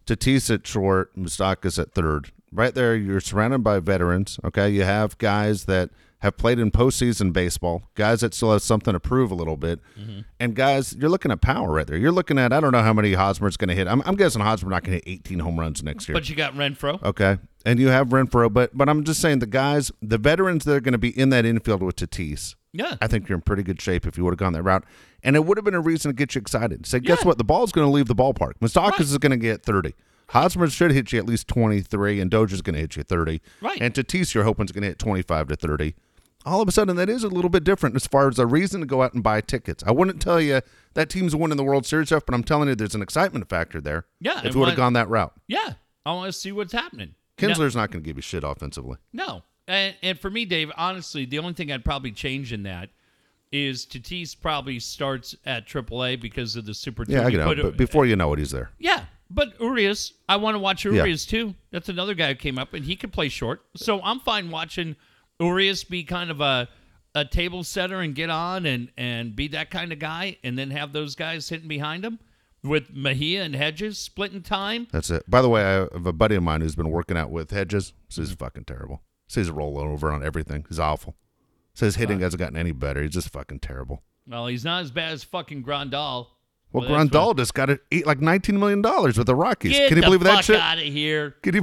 Tatis at short, Moustakis at third? Right there, you're surrounded by veterans. Okay, you have guys that have played in postseason baseball, guys that still have something to prove a little bit, Mm-hmm. and guys, you're looking at power right there. You're looking at I don't know how many Hosmer's going to hit. I'm, I'm guessing Hosmer not going to hit 18 home runs next year. but you got Renfroe. Okay. And you have Renfroe, but but I'm just saying the guys, the veterans that are going to be in that infield with Tatis, Yeah. I think you're in pretty good shape if you would have gone that route. And it would have been a reason to get you excited. Say, guess Yeah. what? The ball's going to leave the ballpark. Moustakas Right. is going to get 30. Hosmer should hit you at least 23, and Dozier's going to hit you 30. Right. And Tatis, you're hoping is going to hit 25 to 30. All of a sudden, that is a little bit different as far as a reason to go out and buy tickets. I wouldn't tell you that team's winning the World Series stuff, but I'm telling you there's an excitement factor there. Yeah, If you would have gone that route. Yeah. I want to see what's happening. No- Kinsler's not going to give you shit offensively. No. And, and for me, Dave, honestly, the only thing I'd probably change in that is Tatis probably starts at AAA because of the Super Yeah, I you get out. put- But before you know it, he's there. yeah, but Urias, I want to watch Yeah. Urias too. That's another guy who came up and he could play short. So I'm fine watching Urias be kind of a a table setter and get on and and be that kind of guy, and then have those guys hitting behind him with Mejia and Hedges splitting time. That's it. By the way, I have a buddy of mine who's been working out with Hedges. Says he's fucking terrible. Says he's rolling over on everything. He's awful. Says hitting hasn't gotten any better. He's just fucking terrible. Well, he's not as bad as fucking Grandal. Well, that's Grandal just got it eight, like nineteen million dollars with the Rockies. Get Can you the believe fuck that shit? out of here. Can you?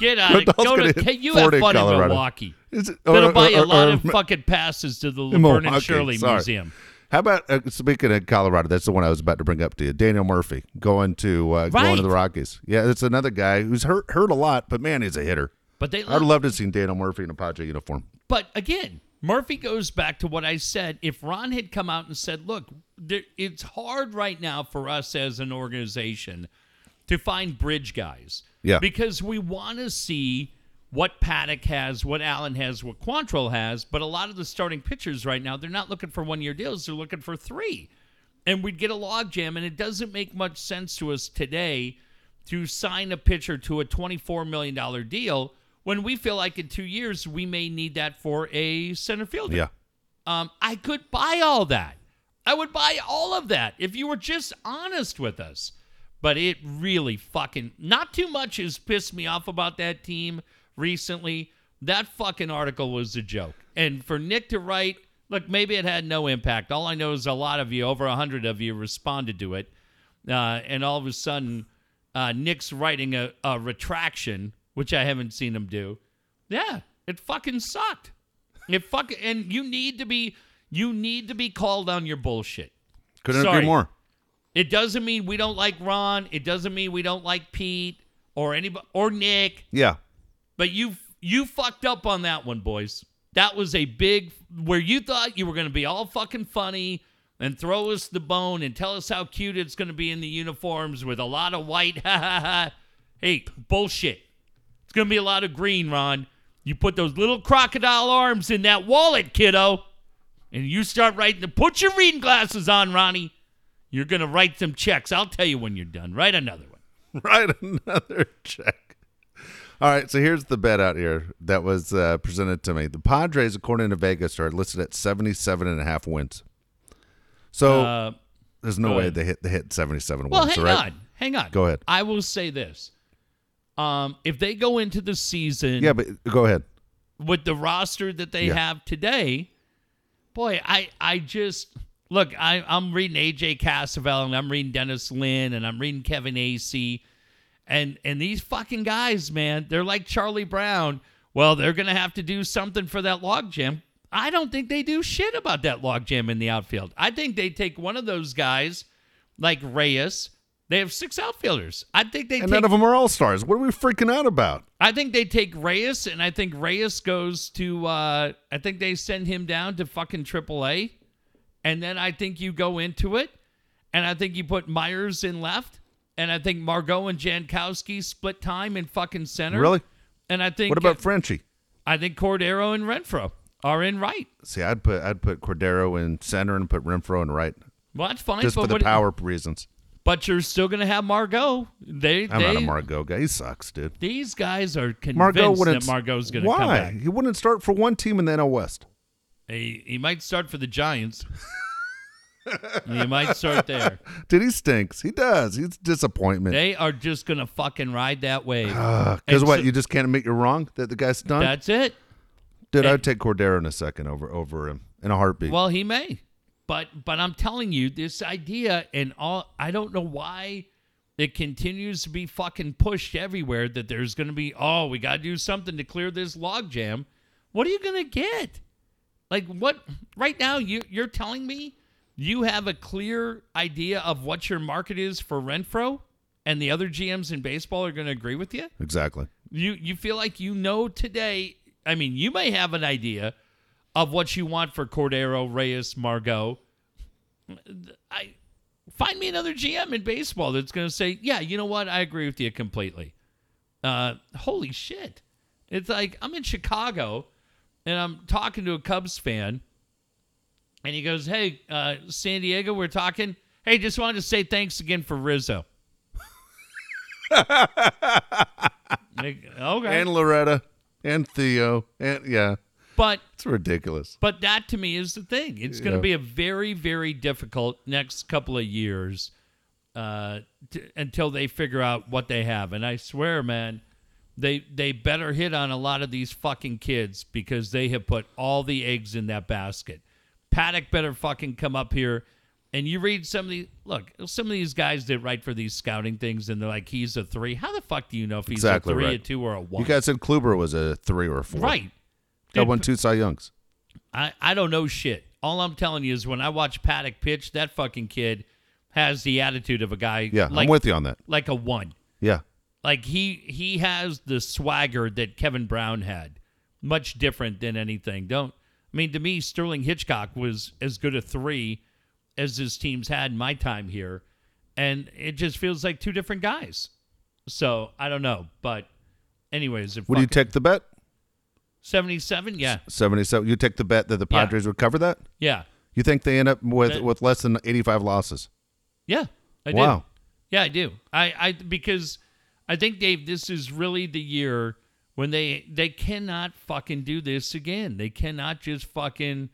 Get out of Grandal's Go to, hey, you have 40 in fun in Colorado. Milwaukee. Is it- Gonna buy you a lot of fucking passes to the Laverne and Milwaukee, Shirley sorry. Museum. How about uh, speaking of Colorado? That's the one I was about to bring up to you. Daniel Murphy going to uh, going to the Rockies. Yeah, that's another guy who's hurt hurt a lot, but man, he's a hitter. But they I'd love to see Daniel Murphy in a Padre uniform. But again, Murphy goes back to what I said. If Ron had come out and said, "Look, there, it's hard right now for us as an organization to find bridge guys, Yeah. because we want to see what Paddack has, what Allen has, what Quantrill has. But a lot of the starting pitchers right now, they're not looking for one-year deals; they're looking for three, and we'd get a logjam. And it doesn't make much sense to us today to sign a pitcher to a $24 million deal when we feel like in two years we may need that for a center fielder. Yeah. Um, I could buy all that. I would buy all of that if you were just honest with us. But it really fucking not too much has pissed me off about that team recently. That fucking article was a joke. And for Nick to write, look, maybe it had no impact. All I know is a lot of you, over a hundred of you, responded to it. Uh, and all of a sudden, uh, Nick's writing a, a retraction which I haven't seen him do. Yeah, it fucking sucked. It fuck and you need to be you need to be called on your bullshit. Couldn't Sorry. agree more. It doesn't mean we don't like Ron. It doesn't mean we don't like Pete or anybody or Nick. Yeah. But you you fucked up on that one, boys. That was a big where you thought you were going to be all fucking funny and throw us the bone and tell us how cute it's going to be in the uniforms with a lot of white. Hey, bullshit. It's going to be a lot of green, Ron. You put those little crocodile arms in that wallet, kiddo, and you start writing. The, put your reading glasses on, Ronnie. You're going to write some checks. I'll tell you when you're done. Write another one. Write another check. All right, so here's the bet out here that was uh, presented to me. The Padres, according to Vegas, are listed at 77 and a half wins. So Uh, there's no way ahead. they hit they hit 77 Well, wins, hang right? on, hang on. Go ahead. I will say this: um, if they go into the season Yeah, but go ahead. with the roster that they Yeah. have today, boy, I I just look. I I'm reading AJ Cassavell and I'm reading Dennis Lin and I'm reading Kevin Acee, and and these fucking guys, man, they're like Charlie Brown. Well, they're gonna have to do something for that logjam. I don't think they do shit about that logjam in the outfield. I think they take one of those guys, like Reyes. They have six outfielders. I think they And take none of them are all stars. What are we freaking out about? I think they take Reyes, and I think Reyes goes to. Uh, I think they send him down to fucking AAA, and then I think you go into it, and I think you put Myers in left, and I think Margot and Jankowski split time in fucking center. Really? And I think What about Frenchie? I think Cordero and Renfroe are in right. See, I'd put I'd put Cordero in center and put Renfroe in right, Well, that's fine. just but for the power reasons. But you're still gonna have Margot. They, I'm they not a Margot guy. He sucks, dude. These guys are convinced Margot that Margot's gonna why? come back. Why? He wouldn't start for one team in the NL West. He, he might start for the Giants. he might start there. Dude, he stinks. He does. He's a disappointment. They are just gonna fucking ride that wave. Ah, because what? so- you just can't admit you're wrong that the guy's done. That's it. Dude, and- I'd take Cordero in a second over over him in a heartbeat. Well, he may, but but I'm telling you, this idea and all. I don't know why it continues to be fucking pushed everywhere that there's gonna be. Oh, we gotta do something to clear this logjam. What are you gonna get? Like what? Right now, you you're telling me you have a clear idea of what your market is for Renfroe, and the other GMs in baseball are gonna agree with you. exactly. You you feel like you know today. I mean, you may have an idea of what you want for Cordero, Reyes, Margot. I find me another GM in baseball that's going to say, "Yeah, you know what? I agree with you completely." Uh, holy shit! It's like I'm in Chicago, and I'm talking to a Cubs fan, and he goes, "Hey, uh, San Diego, we're talking. Hey, just wanted to say thanks again for Rizzo." Okay, And Loretta and Theo and yeah, but it's ridiculous. But that to me is the thing. It's going to Yeah. be a very, very difficult next couple of years uh, to, until they figure out what they have. And I swear, man, they they better hit on a lot of these fucking kids because they have put all the eggs in that basket. Paddack better fucking come up here. And you read some of these look, some of these guys that write for these scouting things, and they're like, "He's a three. How the fuck do you know if he's Exactly a three, a two, or a one? You guys said Kluber was a three or a four. right? Got won two Cy Youngs. I, I don't know shit. All I'm telling you is when I watch Paddack pitch, that fucking kid has the attitude of a guy Yeah, like, I'm with you on that. like a one. Yeah. Like he he has the swagger that Kevin Brown had. Much different than anything. Don't I mean to me Sterling Hitchcock was as good a three as his teams had in my time here. And it just feels like two different guys. So I don't know. But anyways, if do you take the bet? 77? Yeah. 77. You take the bet that the Yeah. Padres would cover that? Yeah. You think they end up with That- with less than 85 losses? Yeah. I Wow. do. Yeah, I do. I, I because I think Dave, this is really the year when they they cannot fucking do this again. They cannot just fucking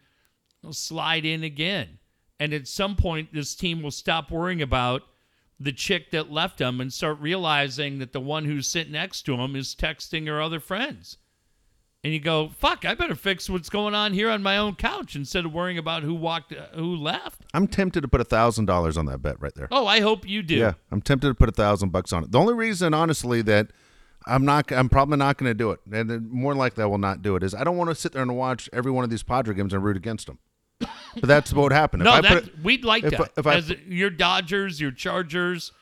slide in again. And at some point, this team will stop worrying about the chick that left them and start realizing that the one who's sitting next to him is texting her other friends. And you go, fuck! I better fix what's going on here on my own couch instead of worrying about who walked, uh, who left. I'm tempted to put a thousand dollars on that bet right there. Oh, I hope you do. Yeah, I'm tempted to put a thousand bucks on it. The only reason, honestly, that I'm not. I'm probably not going to do it, and more likely I will not do it. Is I don't want to sit there and watch every one of these Padre games and root against them. But that's what would happen. No, if put it- we'd like if that. If I As your Dodgers, your Chargers.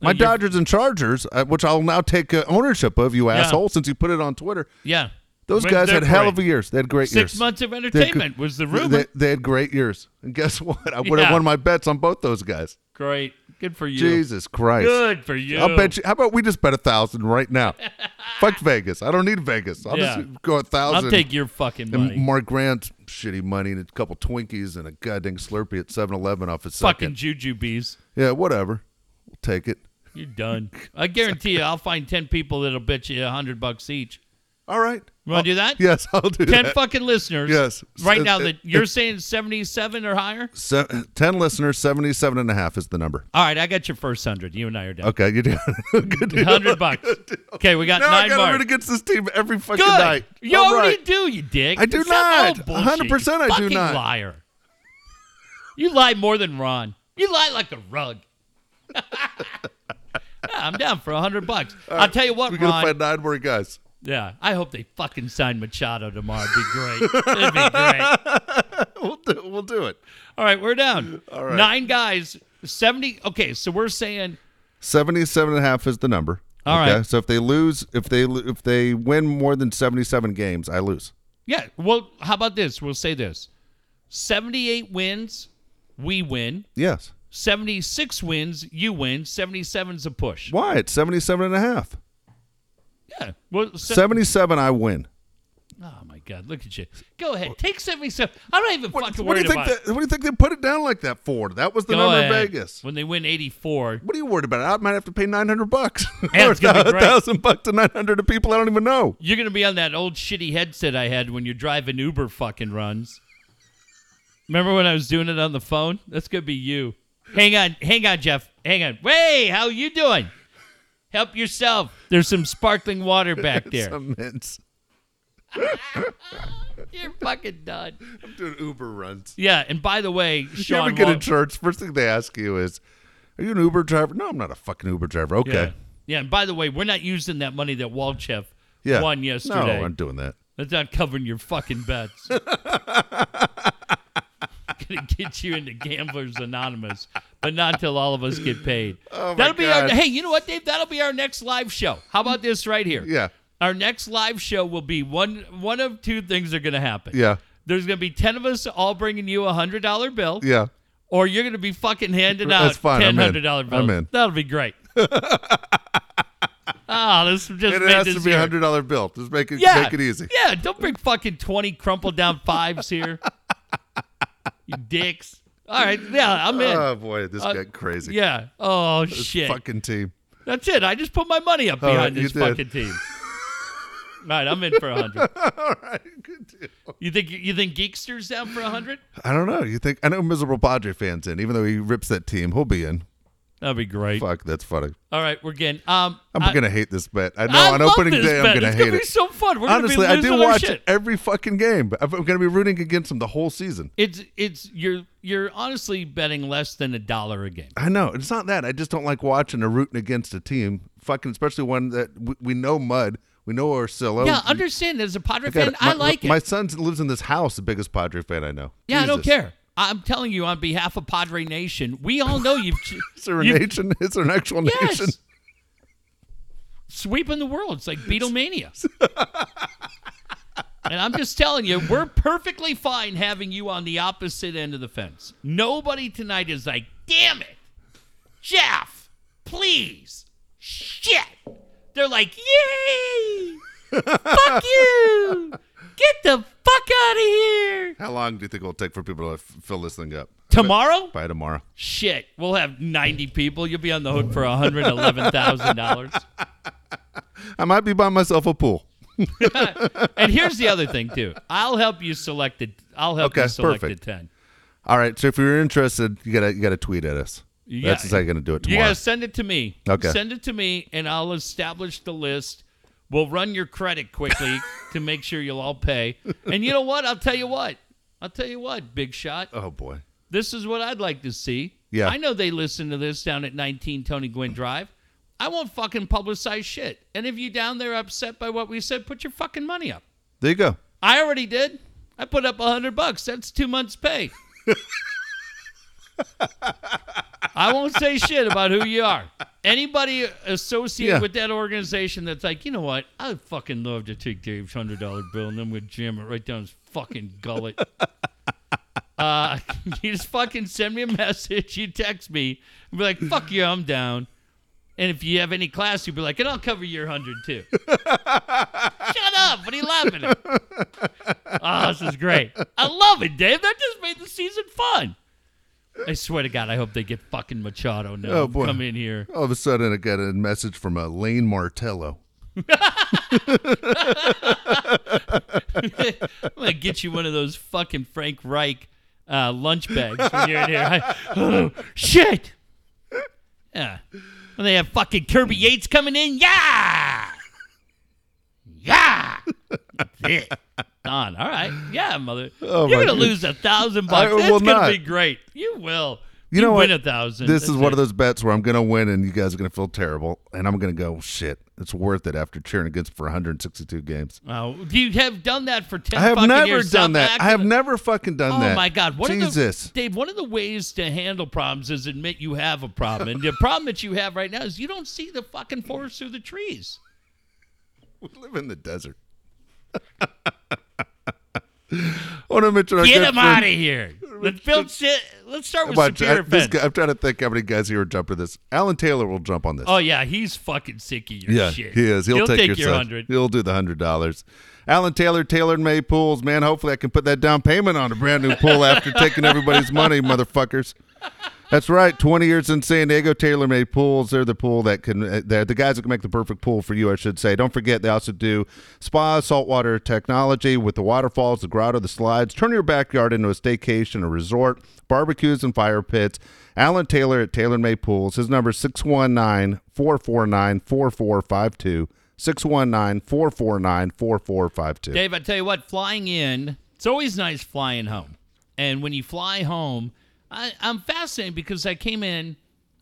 my your- Dodgers and Chargers, uh, which I'll now take uh, ownership of, you asshole, since you put it on Twitter. Yeah. Those guys had hell of a years. They had great years. Six months of They had entertainment was the they- rumor. They, had great years, and guess what? I would have Yeah. won my bets on both those guys. Great. Good for you. Jesus Christ! Good for you. I'll bet you. How about we just bet a thousand right now? Fuck Vegas. I don't need Vegas. I'll Yeah. just go a thousand. I'll take your fucking and money. Mark Grant's shitty money and a couple Twinkies and a goddamn Slurpee at 7-Eleven off his fucking second. juju bees. Yeah, whatever. We'll take it. You're done. I guarantee you, I'll find ten people that'll bet you a hundred bucks each. All right. You want to do that? Yes, I'll do Ten that. fucking listeners. Yes. Right Uh, now, that you're saying seventy-seven or higher. Se- 10 listeners, 77 and a half is the number. All right, I got your first hundred. You and I are done. Okay, you do. Good deal. Hundred bucks. Okay, we got Now I nine got to more. root against this team every fucking Good. night. You All already right. do, you dick. I do Stop not. all bullshit, 100% I do fucking not. Liar. You lie more than Ron. You lie like a rug. I'm down for a hundred bucks. I'll tell you what, We're going to Ron. find nine more guys. Yeah, I hope they fucking sign Machado tomorrow. It'd be great. It'd be great. We'll do, we'll do it. All right, we're down. All right. Nine guys, 70. Okay, so we're saying 77 and a half is the number. All okay? right. So if they lose, if they if they win more than 77 games, I lose. Yeah. Well, how about this? We'll say this 78 wins, we win. Yes. 76 wins, you win. 77's a push. Why? It's 77 and a half. Yeah. Well, se- 77 I win. oh, my God. Look at you. Go ahead. Take 77. I'm not even fucking What do worried you think about that, what do you think they put it down like that for? That was the Go number in ahead. Vegas. When they win 84. What are you worried about? I might have to pay 900 bucks. Yeah, or it's gonna be a great. thousand bucks to 900 to people I don't even know. You're going to be on that old shitty headset I had when you're driving Uber fucking runs. Remember when I was doing it on the phone? That's going to be you. Hang on. Hang on, Jeff. Hang on. Hey, how you doing? Help yourself. There's some sparkling water back there. Some mints. You're fucking done. I'm doing Uber runs. Yeah, and by the way, You Sean ever get in Wall- church? First thing they ask you is, "Are you an Uber driver?" No, I'm not a fucking Uber driver. Okay. Yeah. yeah, and by the way, we're not using that money that Walchef Yeah. won yesterday. No, I'm doing that. That's not covering your fucking bets. Gonna get you into Gamblers Anonymous, but not until all of us get paid. Oh, That'll be our. Hey, you know what, Dave? That'll be our next live show. How about this right here? Yeah. Our next live show will be one. One of two things are gonna happen. Yeah. There's gonna be ten of us all bringing you a hundred dollar bill, Yeah. or you're gonna be fucking handing out fine. Ten hundred dollar bills. I'm in. That'll be great. Ah, this just And it has to be a hundred dollar bill. Just make it Yeah. make it easy. Yeah, don't bring fucking 20 crumpled down fives here. you dicks. All right, yeah, I'm in. Oh boy, this Uh, got crazy. yeah. Oh, This shit. fucking team. That's it. I just put my money up behind you this did. fucking team. All right, I'm in for a 100. All right, good deal. You think you think Geekster's down for a 100? I don't know. You think I know miserable Padre fans in, even though he rips that team, he'll be in. That'd be great. Fuck, that's funny. All right, we're getting. Um, I'm I, gonna hate this bet. I know I on opening day bet. I'm gonna it's hate gonna it. be so fun. We're Honestly, be I do watch shit. every fucking game. I'm gonna be rooting against them the whole season. It's it's you're you're honestly betting less than a dollar a game. I know it's not that. I just don't like watching or rooting against a team. Fucking, especially one that we, we know mud. We know Orsillo. Yeah, understand as a Padre God, fan, my, I like it. My son lives in this house. The biggest Padre fan I know. Yeah, I don't care. I'm telling you on behalf of Padre Nation, we all know you've Is there a you- nation? Is there an actual nation? Yes. Sweeping the world. It's like Beatlemania. and I'm just telling you, we're perfectly fine having you on the opposite end of the fence. Nobody tonight is like, damn it, Jeff, please, shit. They're like, yay, fuck you, get the fuck out of here. How long do you think it'll take for people to f- fill this thing up? Tomorrow? By tomorrow. Shit, we'll have 90 people. You'll be on the hook for $111,000. I might be buying myself a pool. and here's the other thing too. I'll help you select it. I'll help Okay, you select perfect. the 10. All right. So if you're interested, you gotta you gotta tweet at us. Yeah. That's how you're gonna do it You tomorrow. got to send it to me. Okay. Send it to me and I'll establish the list. We'll run your credit quickly to make sure you'll all pay. And you know what? I'll tell you what. I'll tell you what, big shot. oh boy. This is what I'd like to see. Yeah. I know they listen to this down at 19 Tony Gwynn Drive. I won't fucking publicize shit. And if you down there upset by what we said, put your fucking money up. There you go. I already did. I put up a hundred bucks. That's two months' pay. I won't say shit about who you are. Anybody associated Yeah. with that organization that's like, you know what? I'd fucking love to take Dave's hundred dollar bill and then we'd jam it right down his fucking gullet. uh, you just fucking send me a message. You text me and be like, "Fuck you, I'm down." And if you have any class, you'd be like, "And I'll cover your hundred too." Shut up! What are you laughing at? Oh, this is great. I love it, Dave. That just made the season fun. I swear to God, I hope they get fucking Machado now. Oh, boy. Come in here. All of a sudden, I got a message from uh, Lane Martello. I'm gonna get you one of those fucking Frank Reich uh, lunch bags when you're in here. I- oh shit! Yeah, when they have fucking Kirby Yates coming in, yeah, yeah. Done. All right. Yeah, mother. Oh, you're gonna goodness. lose a thousand bucks. I That's gonna not. be great. You will. You know win what? a thousand. This That's is one it. of those bets where I'm going to win and you guys are going to feel terrible. And I'm going to go, shit, it's worth it after cheering against for 162 games. Oh, you have done that for ten. I have never years. done that. I have never fucking done Oh that. Oh, my God! One Jesus. of the, Dave, one of the ways to handle problems is admit you have a problem, and the problem that you have right now is you don't see the fucking forest through the trees. We live in the desert. I want to mention Get him out of here. Let's build shit. Let's start with Superior Fence. guy, I'm trying to think how many guys here would jump to this. Alan Taylor will jump on this. Oh yeah, he's fucking sick of your yeah, shit. he is. He'll, take, your, your hundred. He'll do the hundred dollars. Alan Taylor, Taylor Made Pools, man. Hopefully, I can put that down payment on a brand new pool after taking everybody's money, motherfuckers. That's right. Twenty years in San Diego, Taylor Made Pools. They're the pool that can. uh, They're the guys that can make the perfect pool for you. I should say. Don't forget, they also do spas, saltwater technology with the waterfalls, the grotto, the slides. Turn your backyard into a staycation, a resort, barbecues and fire pits. Alan Taylor at Taylor Made Pools. His number is 619 449 4452. 619 449 4452. Dave, I tell you what, flying in, it's always nice flying home. And when you fly home, I, I'm fascinated because I came in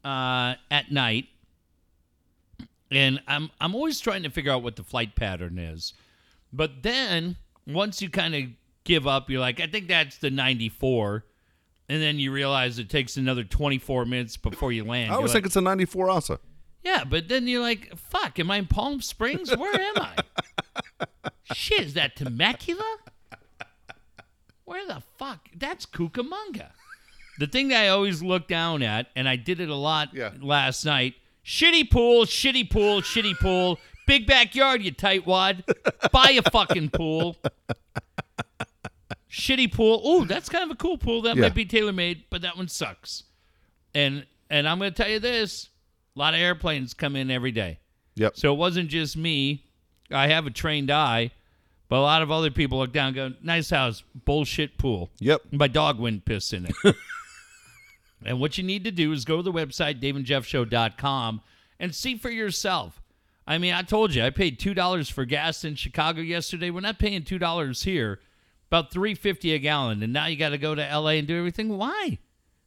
uh, at night, and I'm I'm always trying to figure out what the flight pattern is. But then once you kind of give up, you're like, I think that's the 94, and then you realize it takes another 24 minutes before you land. I always like, think it's a 94 also. yeah, but then you're like, fuck, am I in Palm Springs? Where am I? Shit, is that Temecula? Where the fuck? That's Cucamonga. The thing that I always look down at, and I did it a lot Yeah. last night shitty pool, shitty pool, shitty pool. Big backyard, you tightwad. Buy a fucking pool. Shitty pool. Ooh, that's kind of a cool pool. That Yeah. might be tailor made, but that one sucks. And and I'm gonna tell you this: a lot of airplanes come in every day. Yep. So it wasn't just me. I have a trained eye, but a lot of other people look down and go, nice house, bullshit pool. Yep. My dog wouldn't piss in it. and what you need to do is go to the website, daveandjeffshow.com, and see for yourself. I mean, I told you, I paid $2 for gas in Chicago yesterday. We're not paying $2 here, about three fifty a gallon. And now you got to go to LA and do everything. Why?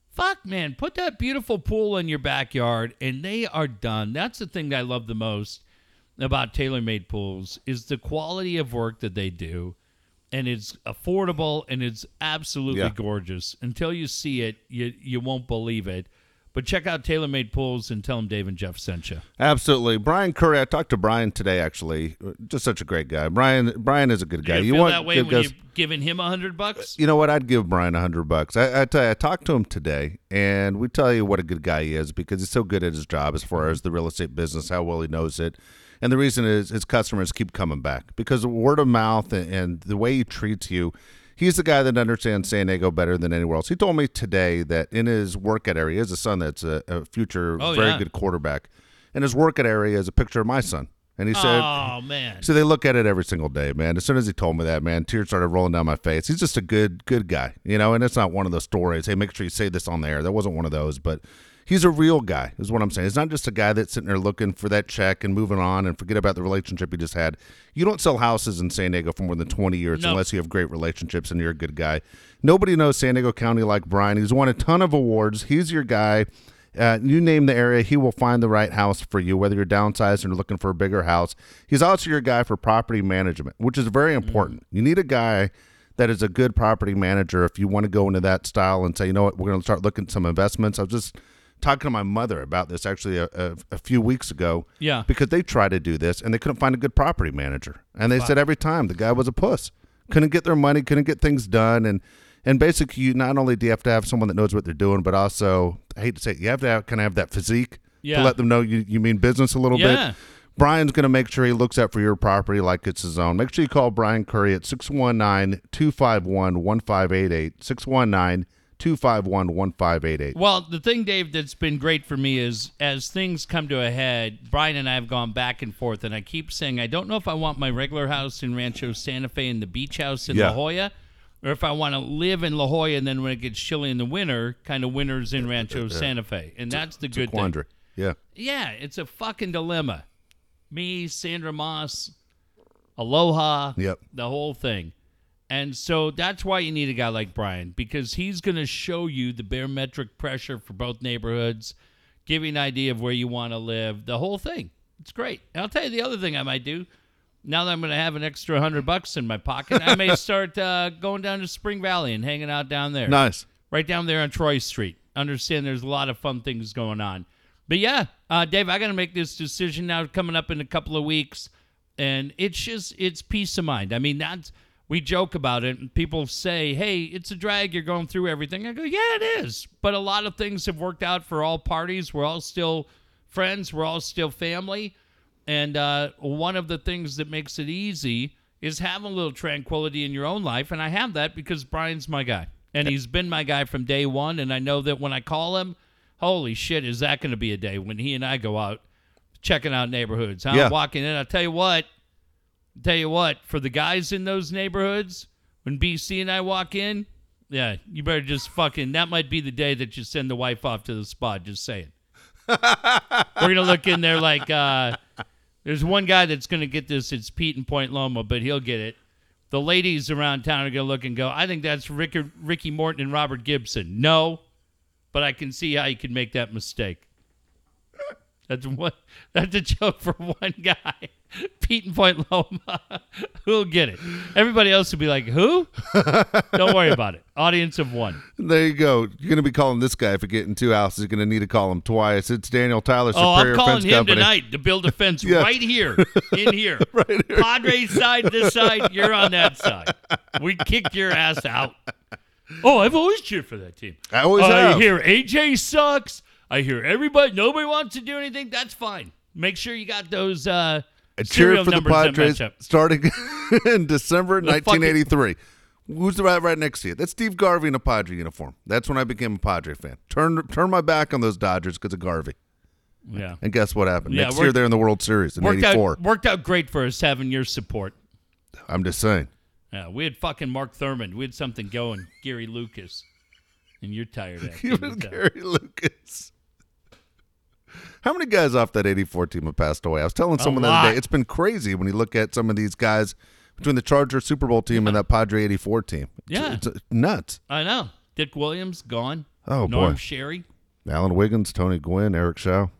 Fuck, man. Put that beautiful pool in your backyard, and they are done. That's the thing that I love the most about TaylorMade pools is the quality of work that they do, and it's affordable and it's absolutely Yeah. gorgeous. Until you see it, you you won't believe it. But check out TaylorMade pools and tell them Dave and Jeff sent you. Absolutely. Brian Curry, I talked to Brian today, actually. Just such a great guy. Brian Brian is a good guy. you You feel want that way when you're giving him a hundred bucks? you know what? I'd give Brian a hundred bucks. I, I tell you, I talked to him today, and we tell you what a good guy he is because he's so good at his job as far as the real estate business, how well he knows it, and the reason is his customers keep coming back because word of mouth and, and the way he treats you. He's the guy that understands San Diego better than anywhere else. He told me today that in his work area, he has a son that's a, a future Oh, very yeah. good quarterback, and his work area is a picture of my son. And he said, oh man, so they look at it every single day, man. As soon as he told me that, man, tears started rolling down my face. He's just a good, good guy, you know. And it's not one of those stories. Hey, make sure you say this on the air. That wasn't one of those, but he's a real guy, is what I'm saying. He's not just a guy that's sitting there looking for that check and moving on and forget about the relationship he just had. You don't sell houses in San Diego for more than 20 years No. unless you have great relationships and you're a good guy. Nobody knows San Diego County like Brian. He's won a ton of awards. He's your guy. Uh, you name the area, he will find the right house for you, whether you're downsizing or looking for a bigger house. He's also your guy for property management, which is very important. You need a guy that is a good property manager if you want to go into that style and say, you know what, we're going to start looking at some investments. I was just talking to my mother about this actually a, a, a few weeks ago. Yeah. Because they tried to do this and they couldn't find a good property manager. And they said every time the guy was a puss. Couldn't get their money, couldn't get things done. And and basically, you not only do you have to have someone that knows what they're doing, but also, I hate to say it, you have to have, kind of have that physique Yeah. to let them know you, you mean business a little Yeah. bit. Brian's going to make sure he looks out for your property like it's his own. Make sure you call Brian Curry at 619 251 1588. 619 251 1588. Well, the thing, Dave, that's been great for me is as things come to a head, Brian and I have gone back and forth, and I keep saying I don't know if I want my regular house in Rancho Santa Fe and the beach house in Yeah. La Jolla, or if I want to live in La Jolla and then when it gets chilly in the winter, kind of winters in Rancho Santa Fe, and that's the good thing. Quandary. Yeah. Yeah, it's a fucking dilemma. Me, Sandra Moss, Aloha, Yep. the whole thing. And so that's why you need a guy like Brian because he's going to show you the barometric pressure for both neighborhoods, give you an idea of where you want to live, the whole thing. It's great. And I'll tell you the other thing I might do. Now that I'm going to have an extra hundred bucks in my pocket, I may start uh, going down to Spring Valley and hanging out down there Nice. right down there on Troy Street. Understand there's a lot of fun things going on. But yeah, uh, Dave, I got to make this decision now coming up in a couple of weeks. And it's just, it's peace of mind. I mean, that's, we joke about it and people say, hey, it's a drag. You're going through everything. I go, yeah, it is. But a lot of things have worked out for all parties. We're all still friends. We're all still family. And uh, one of the things that makes it easy is having a little tranquility in your own life. And I have that because Brian's my guy. And he's been my guy from day one. And I know that when I call him, holy shit, is that going to be a day when he and I go out checking out neighborhoods? I'm Yeah. walking in. I'll tell you what, tell you what, for the guys in those neighborhoods, when BC and I walk in, yeah, you better just fucking, that might be the day that you send the wife off to the spot. Just saying. We're going to look in there like, uh, there's one guy that's going to get this. It's Pete and Point Loma, but he'll get it. The ladies around town are going to look and go, I think that's Rick, Ricky Morton and Robert Gibson. No, but I can see how you could make that mistake. That's one. That's a joke for one guy, Pete and Point Loma. Who'll get it? Everybody else will be like, "Who?" Don't worry about it. Audience of one. There you go. You're going to be calling this guy if you get two houses. You're going to need to call him twice. It's Daniel Tyler, Oh, Superior I'm calling Fence him Company. tonight to build a fence Yeah. right here, in here. Right here. Padres side, this side, you're on that side. We kicked your ass out. Oh, I've always cheered for that team. I always uh, I have. hear AJ sucks. I hear everybody, nobody wants to do anything. That's fine. Make sure you got those uh, serial cheered for the Padres starting in December fucking- 1983. Who's the right right next to you? That's Steve Garvey in a Padre uniform. That's when I became a Padre fan. Turn turn my back on those Dodgers because of Garvey. Yeah. And guess what happened? Yeah, next worked- year they're in the World Series in Worked '84. out, worked out great for us having your support. I'm just saying. Yeah, we had fucking Mark Thurmond. We had something going. Gary Lucas. And you're tired. Even Gary Lucas. How many guys off that 84 team have passed away? I was telling someone the other day, it's been crazy when you look at some of these guys between the Charger Super Bowl team and that Padre 84 team. It's- Yeah. It's, nuts. I know. Dick Williams, gone. Oh, Norm boy. Sherry. Alan Wiggins, Tony Gwynn, Eric Show.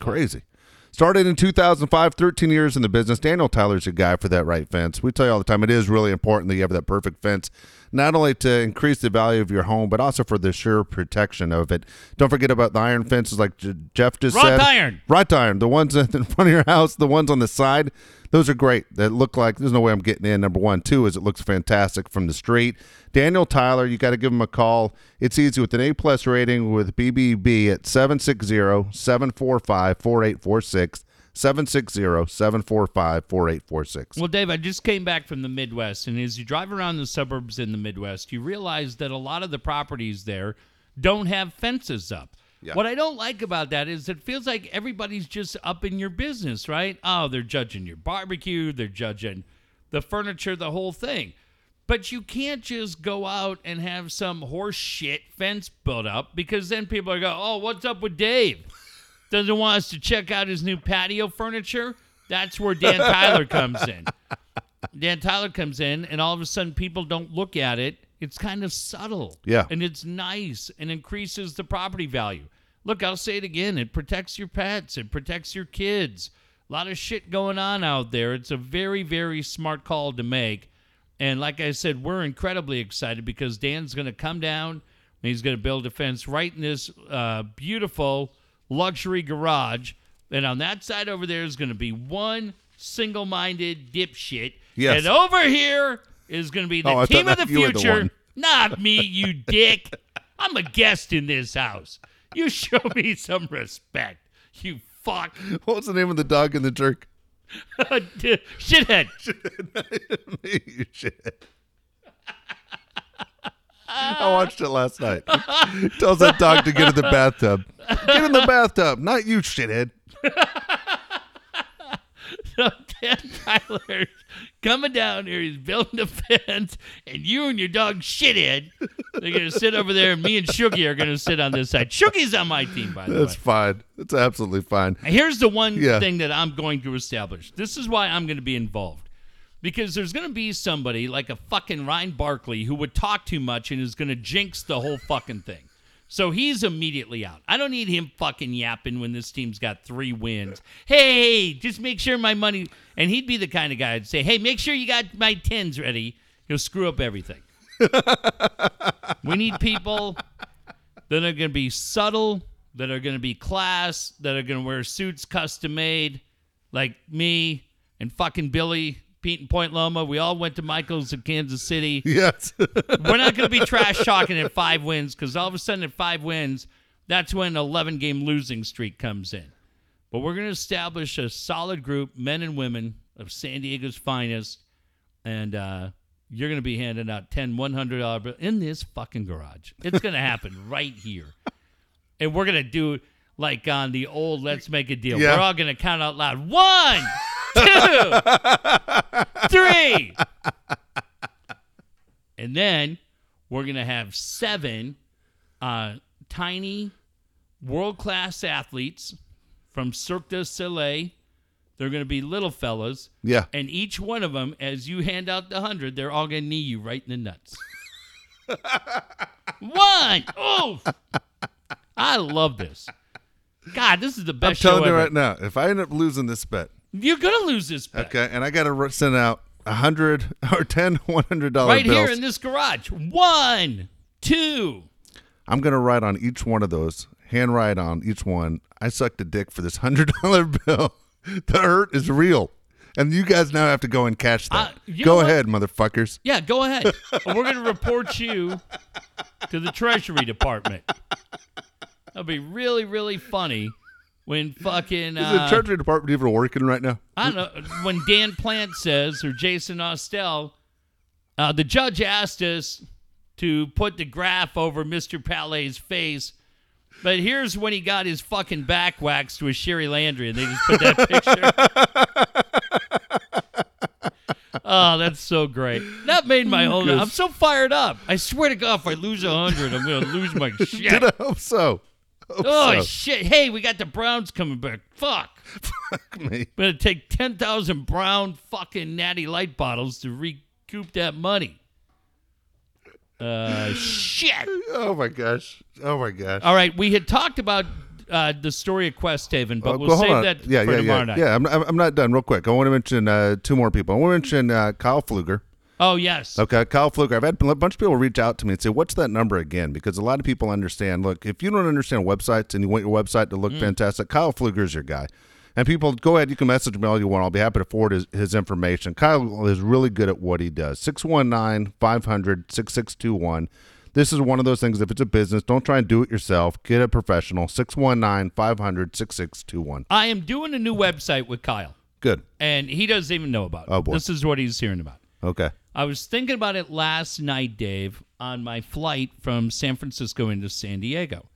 Crazy. Started in 2005, 13 years in the business. Daniel Tyler's a guy for that right fence. We tell you all the time it is really important that you have that perfect fence, not only to increase the value of your home, but also for the sure protection of it. Don't forget about the iron fences, like J- Jeff just Wrought said. iron. Wrought iron. The ones in front of your house, the ones on the side, those are great. That look like there's no way I'm getting in. Number one. Two is it looks fantastic from the street. Daniel Tyler, you got to give him a call. It's easy with an A plus rating with BBB at 760-745-4846. 760-745-4846. Well, Dave, I just came back from the Midwest, and as you drive around the suburbs in the Midwest, you realize that a lot of the properties there don't have fences up. Yeah. What I don't like about that is it feels like everybody's just up in your business, right? Oh, they're judging your barbecue, they're judging the furniture, the whole thing. But you can't just go out and have some horse shit fence built up because then people are go, oh, what's up with Dave? Doesn't want us to check out his new patio furniture. That's where Dan Tyler comes in. Dan Tyler comes in, and all of a sudden, people don't look at it. It's kind of subtle. Yeah. And it's nice and increases the property value. look, I'll say it again. It protects your pets. It protects your kids. A lot of shit going on out there. It's a very, very smart call to make. And like I said, we're incredibly excited because Dan's going to come down and he's going to build a fence right in this uh, beautiful luxury garage. And on that side over there is going to be one single minded dipshit. Yes. And over here is going to be the Oh, team of the were the future. Not me, you dick. I'm a guest in this house. You show me some respect, you fuck. What's the name of the dog in the jerk? Shithead. you shit. I watched it last night. Tells that dog to get in the bathtub. Get in the bathtub, not you, shithead. So Dan Tyler coming down here, he's building a fence, and you and your dog shithead, they're gonna sit over there, and me and Shuggy are gonna sit on this side. Shuggy's on my team, by the way. That's fine. That's absolutely fine. Here's the one Yeah. thing that I'm going to establish. This is why I'm going to be involved. Because there's going to be somebody like a fucking Ryan Barkley who would talk too much and is going to jinx the whole fucking thing. So he's immediately out. I don't need him fucking yapping when this team's got three wins. Hey, just make sure my money. And he'd be the kind of guy that'd say, hey, make sure you got my tens ready. He'll screw up everything. we need people that are going to be subtle, that are going to be class, that are going to wear suits custom made, like me and fucking Billy, Pete and Point Loma. We all went to Michael's in Kansas City. Yes. We're not going to be trash talking at five wins because all of a sudden at five wins, that's when an 11 game losing streak comes in. But we're going to establish a solid group, men and women of San Diego's finest, and uh, you're going to be handing out 10 $100 bills in this fucking garage. It's going to happen right here. And we're going to do like on the old Let's Make a Deal. Yeah. We're all going to count out loud. One, two, three. And then we're going to have seven uh, tiny world class athletes from Cirque du Soleil. They're going to be little fellas. Yeah. And each one of them, as you hand out the hundred, they're all going to knee you right in the nuts. one. Oh, I love this. God, this is the best I'm telling you right now, if I end up losing this bet, You're going to lose this bet. okay, and I got to send out a hundred or ten one hundred dollar Right bills, here in this garage. One, two. I'm gonna write on each one of those, handwrite on each one. I sucked a dick for this hundred dollar bill. the hurt is real, and you guys now have to go and cash that. Uh, go ahead, motherfuckers. Yeah, go ahead. We're going to report you to the Treasury Department. That'll be really, really funny when fucking. Is the Uh, Treasury Department even working right now? I don't know. When Dan Plant says, or Jason Ostel, uh, the judge asked us to put the graph over Mr. Palais' face. But here's when he got his fucking back waxed with Sherry Landry, and they just put that picture. oh, that's so great. That made my whole. I'm so fired up. I swear to God, if I lose a hundred, I'm gonna lose my shit. Did I hope so? Oh so. shit! Hey, we got the Browns coming back. Fuck. Fuck me. I'm gonna take ten thousand brown fucking natty light bottles to recoup that money. Uh, shit. Oh my gosh. Oh my gosh. All right, we had talked about uh, the story of Quest Haven, but Uh, we'll save on. that yeah, for yeah, tomorrow yeah. night. Yeah, I'm, I'm I'm not done. Real quick, I want to mention uh, two more people. I want to mention uh, Kyle Fluger. Oh yes. Okay, Kyle Fluger. I've had a bunch of people reach out to me and say, "What's that number again?" Because a lot of people understand. Look, if you don't understand websites and you want your website to look Mm. fantastic, Kyle Fluger is your guy. And people, go ahead. You can message me all you want. I'll be happy to forward his, his information. Kyle is really good at what he does. 619 500 6621. This is one of those things. If it's a business, don't try and do it yourself. Get a professional. 619 500 6621. I am doing a new website with Kyle, Good. and he doesn't even know about it. Oh, boy. This is what he's hearing about. Okay. I was thinking about it last night, Dave, on my flight from San Francisco into San Diego.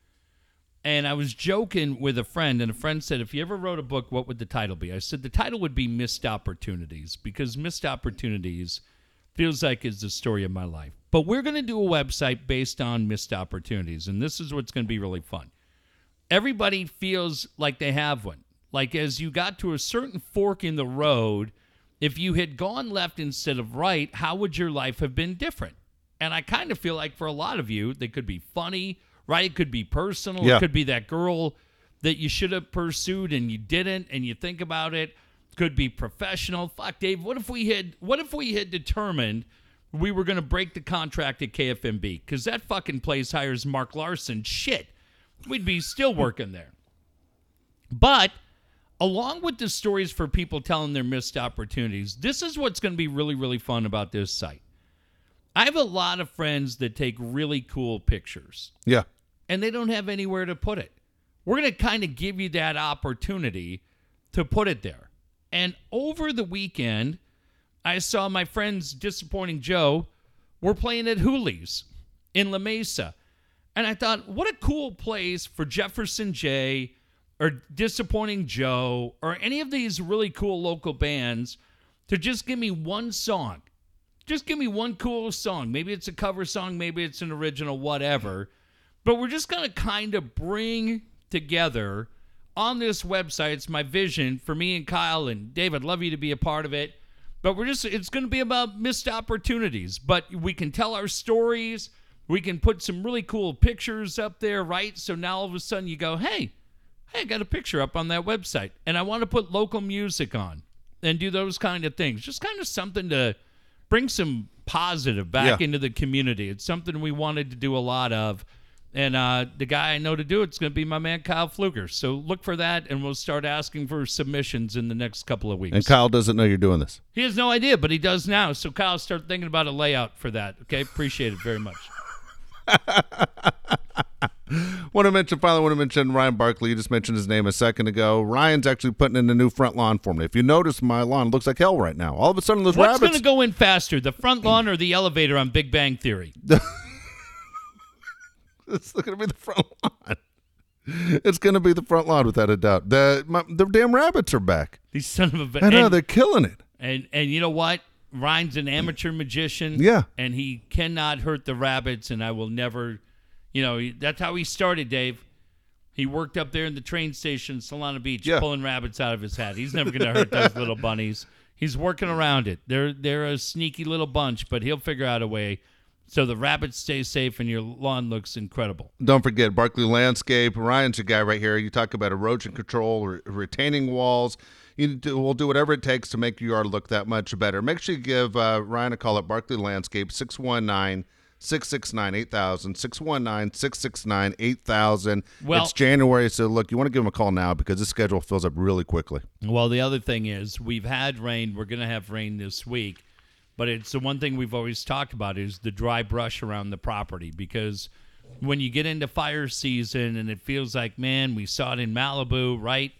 And I was joking with a friend, and a friend said, If you ever wrote a book, what would the title be? I said, The title would be Missed Opportunities, because missed opportunities feels like is the story of my life. But we're going to do a website based on missed opportunities, and this is what's going to be really fun. Everybody feels like they have one. Like as you got to a certain fork in the road, if you had gone left instead of right, how would your life have been different? And I kind of feel like for a lot of you, they could be funny, right? It could be personal. Yeah. It could be that girl that you should have pursued and you didn't, and you think about it. Could be professional. Fuck, Dave. What if we had? What if we had determined we were going to break the contract at KFMB because that fucking place hires Mark Larson? Shit, we'd be still working there. But along with the stories for people telling their missed opportunities, this is what's going to be really, really fun about this site. I have a lot of friends that take really cool pictures Yeah. and they don't have anywhere to put it. We're going to kind of give you that opportunity to put it there. And over the weekend, I saw my friends Disappointing Joe were playing at Hooley's in La Mesa. And I thought, what a cool place for Jefferson J or Disappointing Joe or any of these really cool local bands to just give me one song. Just give me one cool song. Maybe it's a cover song, maybe it's an original, whatever. But we're just going to kind of bring together on this website. It's my vision for me and Kyle and Dave. I'd love you to be a part of it. But we're just, it's going to be about missed opportunities. But we can tell our stories. We can put some really cool pictures up there, right? So now all of a sudden you go, hey, hey, I got a picture up on that website. And I want to put local music on and do those kind of things. Just kind of something to bring some positive back Yeah. into the community. It's something we wanted to do a lot of. And uh, the guy I know to do it's going to be my man Kyle Fluger. So look for that, and we'll start asking for submissions in the next couple of weeks. And Kyle doesn't know you're doing this. he has no idea, but he does now. So Kyle, start thinking about a layout for that. Okay, appreciate it very much. Want to mention finally? Want to mention Ryan Barkley? You just mentioned his name a second ago. Ryan's actually putting in a new front lawn for me. If you notice, my lawn looks like hell right now. All of a sudden, those rabbits What's going to go in faster, the front lawn or the elevator on Big Bang Theory? it's going to be the front lawn. It's going to be the front lawn without a doubt. The my, the damn rabbits are back. These son of a I know and- they're killing it. And and you know what? Ryan's an amateur magician. Yeah. And he cannot hurt the rabbits, and I will never, you know, that's how he started, Dave. He worked up there in the train station, Solana Beach, Yeah. pulling rabbits out of his hat. He's never going to hurt those little bunnies. He's working around it. They're they're a sneaky little bunch, but he'll figure out a way so the rabbits stay safe and your lawn looks incredible. Don't forget Barkley Landscape. Ryan's your guy right here. You talk about erosion control, re- retaining walls. You do, we'll do whatever it takes to make your yard look that much better. Make sure you give uh, Ryan a call at Barkley Landscape, 619 669 8000. 619 669 8000. Well- It's January, so look, you want to give them a call now because this schedule fills up really quickly. Well, the other thing is we've had rain. We're going to have rain this week, but it's the one thing we've always talked about is the dry brush around the property because when you get into fire season and it feels like, man, we saw it in Malibu, right?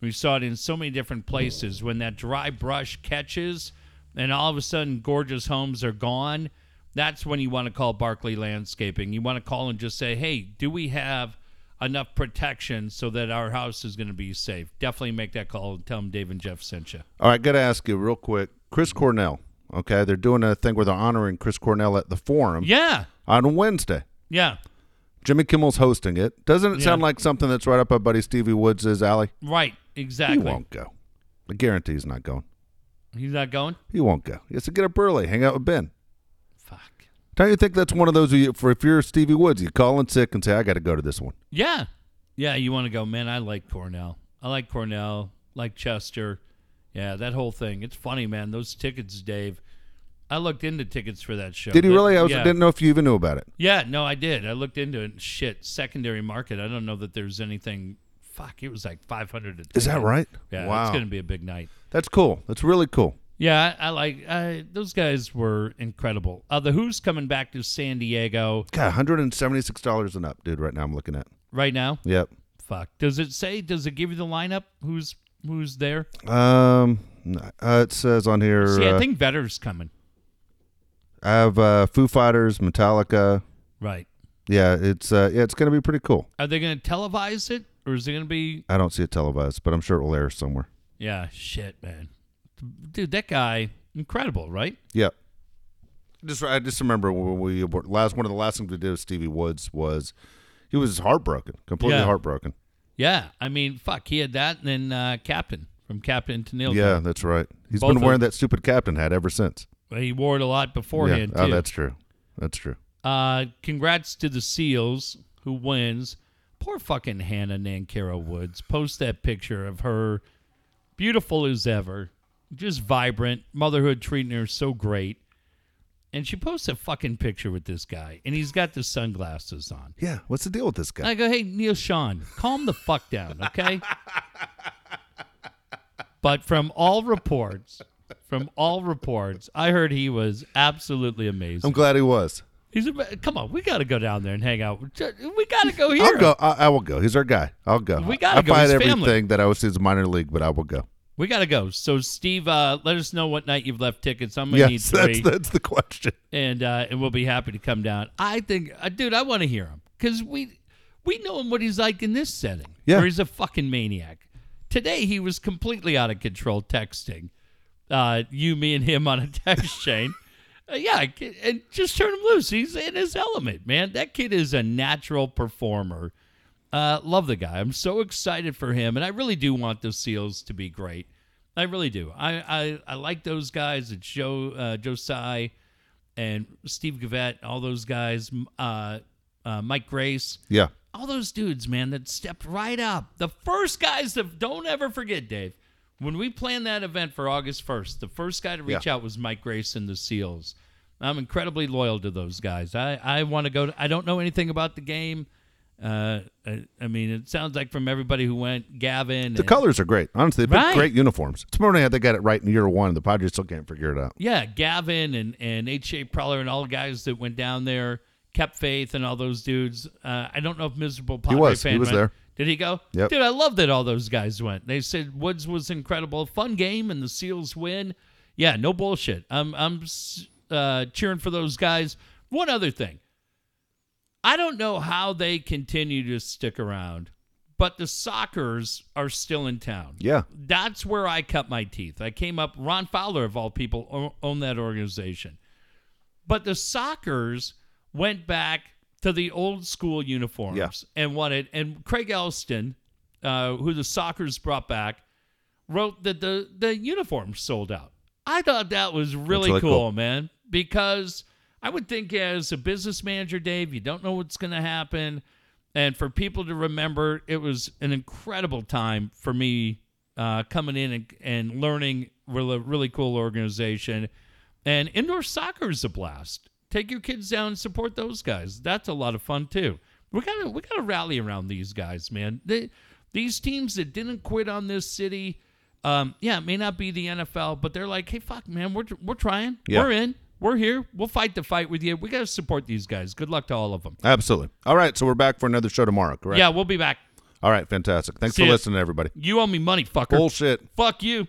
We saw it in so many different places. When that dry brush catches and all of a sudden gorgeous homes are gone, that's when you want to call Barkley Landscaping. You want to call and just say, hey, do we have enough protection so that our house is going to be safe? Definitely make that call and tell them Dave and Jeff sent you. All right, got to ask you real quick. Chris Cornell, okay? They're doing a thing where they're honoring Chris Cornell at the Forum Yeah, on Wednesday. yeah, Jimmy Kimmel's hosting it. Doesn't it Yeah. sound like something that's right up our buddy Stevie Woods' alley? right, exactly. He won't go. I guarantee he's not going. He's not going? He won't go. He has to get up early, hang out with Ben. Don't you think that's one of those you, for if you're Stevie Woods, you call in sick and say, I got to go to this one. Yeah. Yeah, you want to go, man, I like Cornell. I like Cornell, like Chester. Yeah, that whole thing. It's funny, man. Those tickets, Dave. I looked into tickets for that show. Did he really? I was, yeah. didn't know if you even knew about it. Yeah, no, I did. I looked into it. Shit, secondary market. I don't know that there's anything. Fuck, it was like 500 a Is that right? Yeah, Wow. it's going to be a big night. That's cool. That's really cool. Yeah, I, I like I, those guys were incredible. Uh, the Who's coming back to San Diego God, $176 and up, dude, right now I'm looking at. right now. Yep. Fuck. Does it say? Does it give you the lineup? Who's who's there? Um, uh, it says on here, See, I uh, think Vedder's coming. I have uh, Foo Fighters, Metallica. Right. Yeah, it's uh, yeah, it's going to be pretty cool. Are they going to televise it, or is it going to be? I don't see it televised, but I'm sure it will air somewhere. Yeah, shit, man. Dude, that guy, incredible, right? Yep. Just I just remember when we were- last one of the last things we did with Stevie Woods was he was heartbroken, completely Yeah. heartbroken. Yeah, I mean, fuck, he had that, and then uh, Captain from Captain to Neil. Yeah, that's right. He's Both been wearing that stupid captain hat ever since. he wore it a lot Yeah. beforehand Oh, too. that's true. That's true. Uh, congrats to the Seals who wins. Poor fucking Hannah Nankara Woods. Post that picture of her, beautiful as ever, just vibrant. Motherhood treating her so great. And she posts a fucking picture with this guy, and he's got the sunglasses on. Yeah. What's the deal with this guy? I go, hey, Neil Sean, calm the fuck down, okay? but from all reports, from all reports, I heard he was absolutely amazing. I'm glad he was. He's a, come on, we got to go down there and hang out. We got to go here. I'll go. I, I will go. He's our guy. I'll go. We gotta I go. fight His everything family. that I was his minor league, but I will go. We got to go. So, Steve, uh, let us know what night you've left tickets. I'm gonna need Yes, three, that's that's the question. and uh, and we'll be happy to come down. I think, uh, dude, I want to hear him because we we know him what he's like in this setting. Yeah. where he's a fucking maniac. Today he was completely out of control texting. Uh, you, me, and him on a text chain. Uh, yeah, and just turn him loose. He's in his element, man. That kid is a natural performer. Uh, love the guy. I'm so excited for him, and I really do want the Seals to be great. I really do. I I, I like those guys. It's Joe uh, Josiah and Steve Gavette, all those guys. Uh, uh, Mike Grace, Yeah. all those dudes, man, that stepped right up. The first guys that don't ever forget, Dave. When we planned that event for August 1st, the first guy to reach Yeah. out was Mike Grace and the SEALs. I'm incredibly loyal to those guys. I, I want to go. To, I don't know anything about the game. Uh, I, I mean, it sounds like from everybody who went, Gavin. The and- colors are great. Honestly, they picked Right. great uniforms. Tomorrow night they got it right in year one. The Padres still can't figure it out. Yeah, Gavin and and A.J. Preller and all the guys that went down there, kept faith and all those dudes. Uh, I don't know if miserable Padre was. fan He was went. there. Did he go? Yep. Dude, I love that all those guys went. They said Woods was incredible, fun game, and the Seals win. Yeah, no bullshit. I'm I'm uh, cheering for those guys. One other thing, I don't know how they continue to stick around, but the Sockers are still in town Yeah. that's where I cut my teeth. I came up. Ron Fowler, of all people, owned that organization. But the Sockers went back to the old school uniforms Yeah. and wanted. And Craig Elston, uh, who the Sockers brought back, wrote that the the uniforms sold out. I thought that was really, really cool, cool. man, because I would think as a business manager, Dave, you don't know what's going to happen. And for people to remember, it was an incredible time for me uh, coming in and, and learning a really cool organization. And indoor soccer is a blast. Take your kids down and support those guys. That's a lot of fun too. We gotta we gotta rally around these guys, man. They, these teams that didn't quit on this city, um, yeah, it may not be the NFL, but they're like, hey, fuck, man, we're we're trying, Yeah. we're in, we're here, we'll fight the fight with you. We gotta support these guys. Good luck to all of them. Absolutely. All right. So we're back for another show tomorrow, correct? Yeah, we'll be back. All right. Fantastic. Thanks See for ya. listening, everybody. You owe me money, fucker. Bullshit. Fuck. You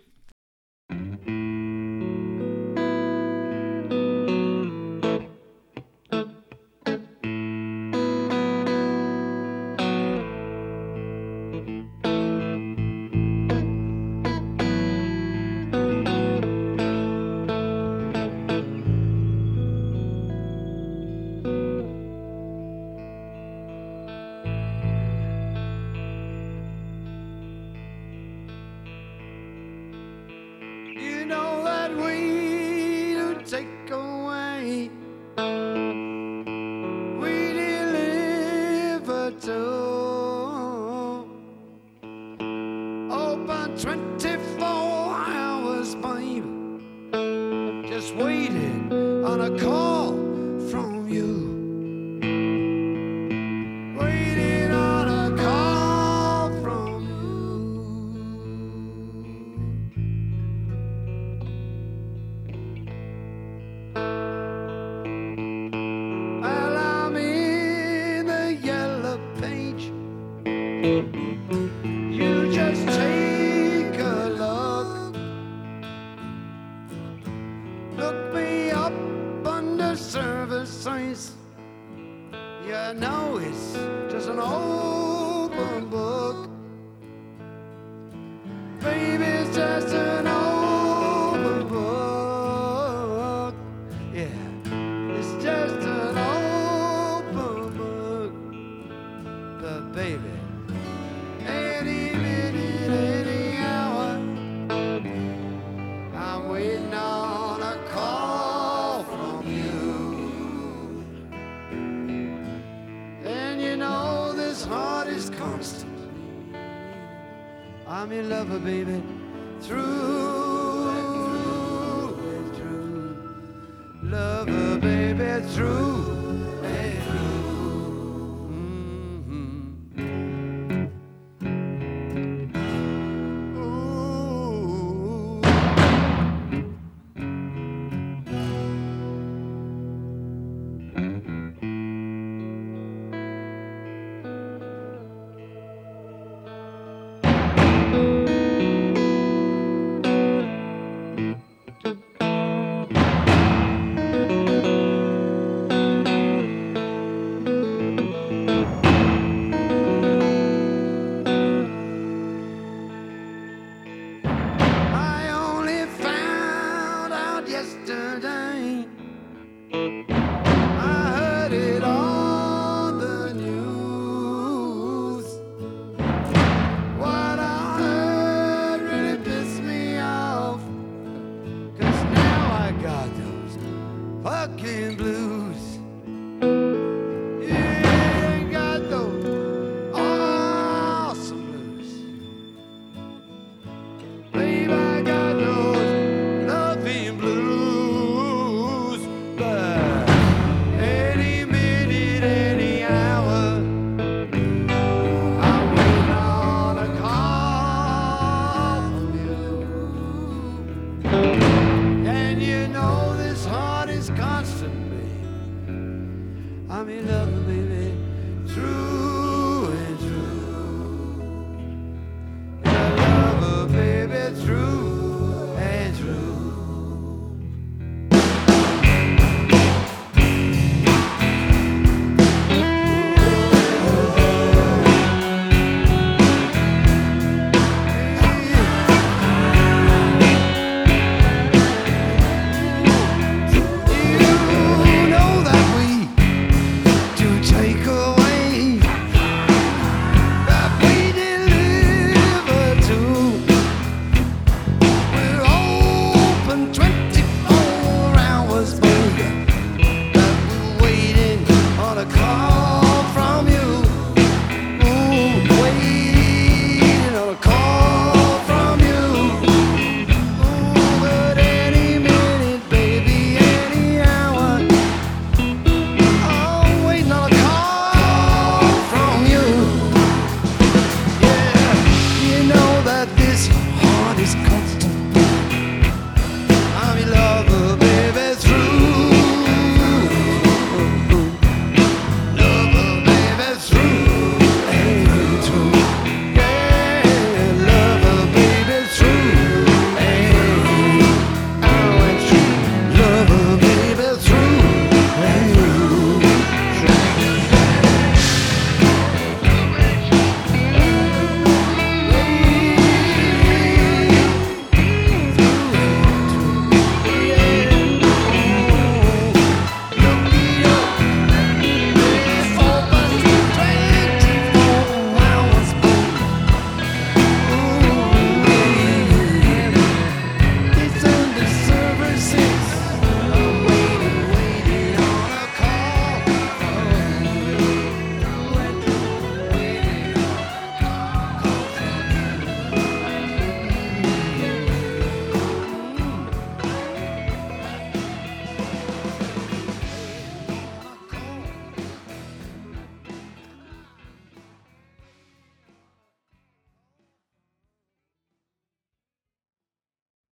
Just waiting on a call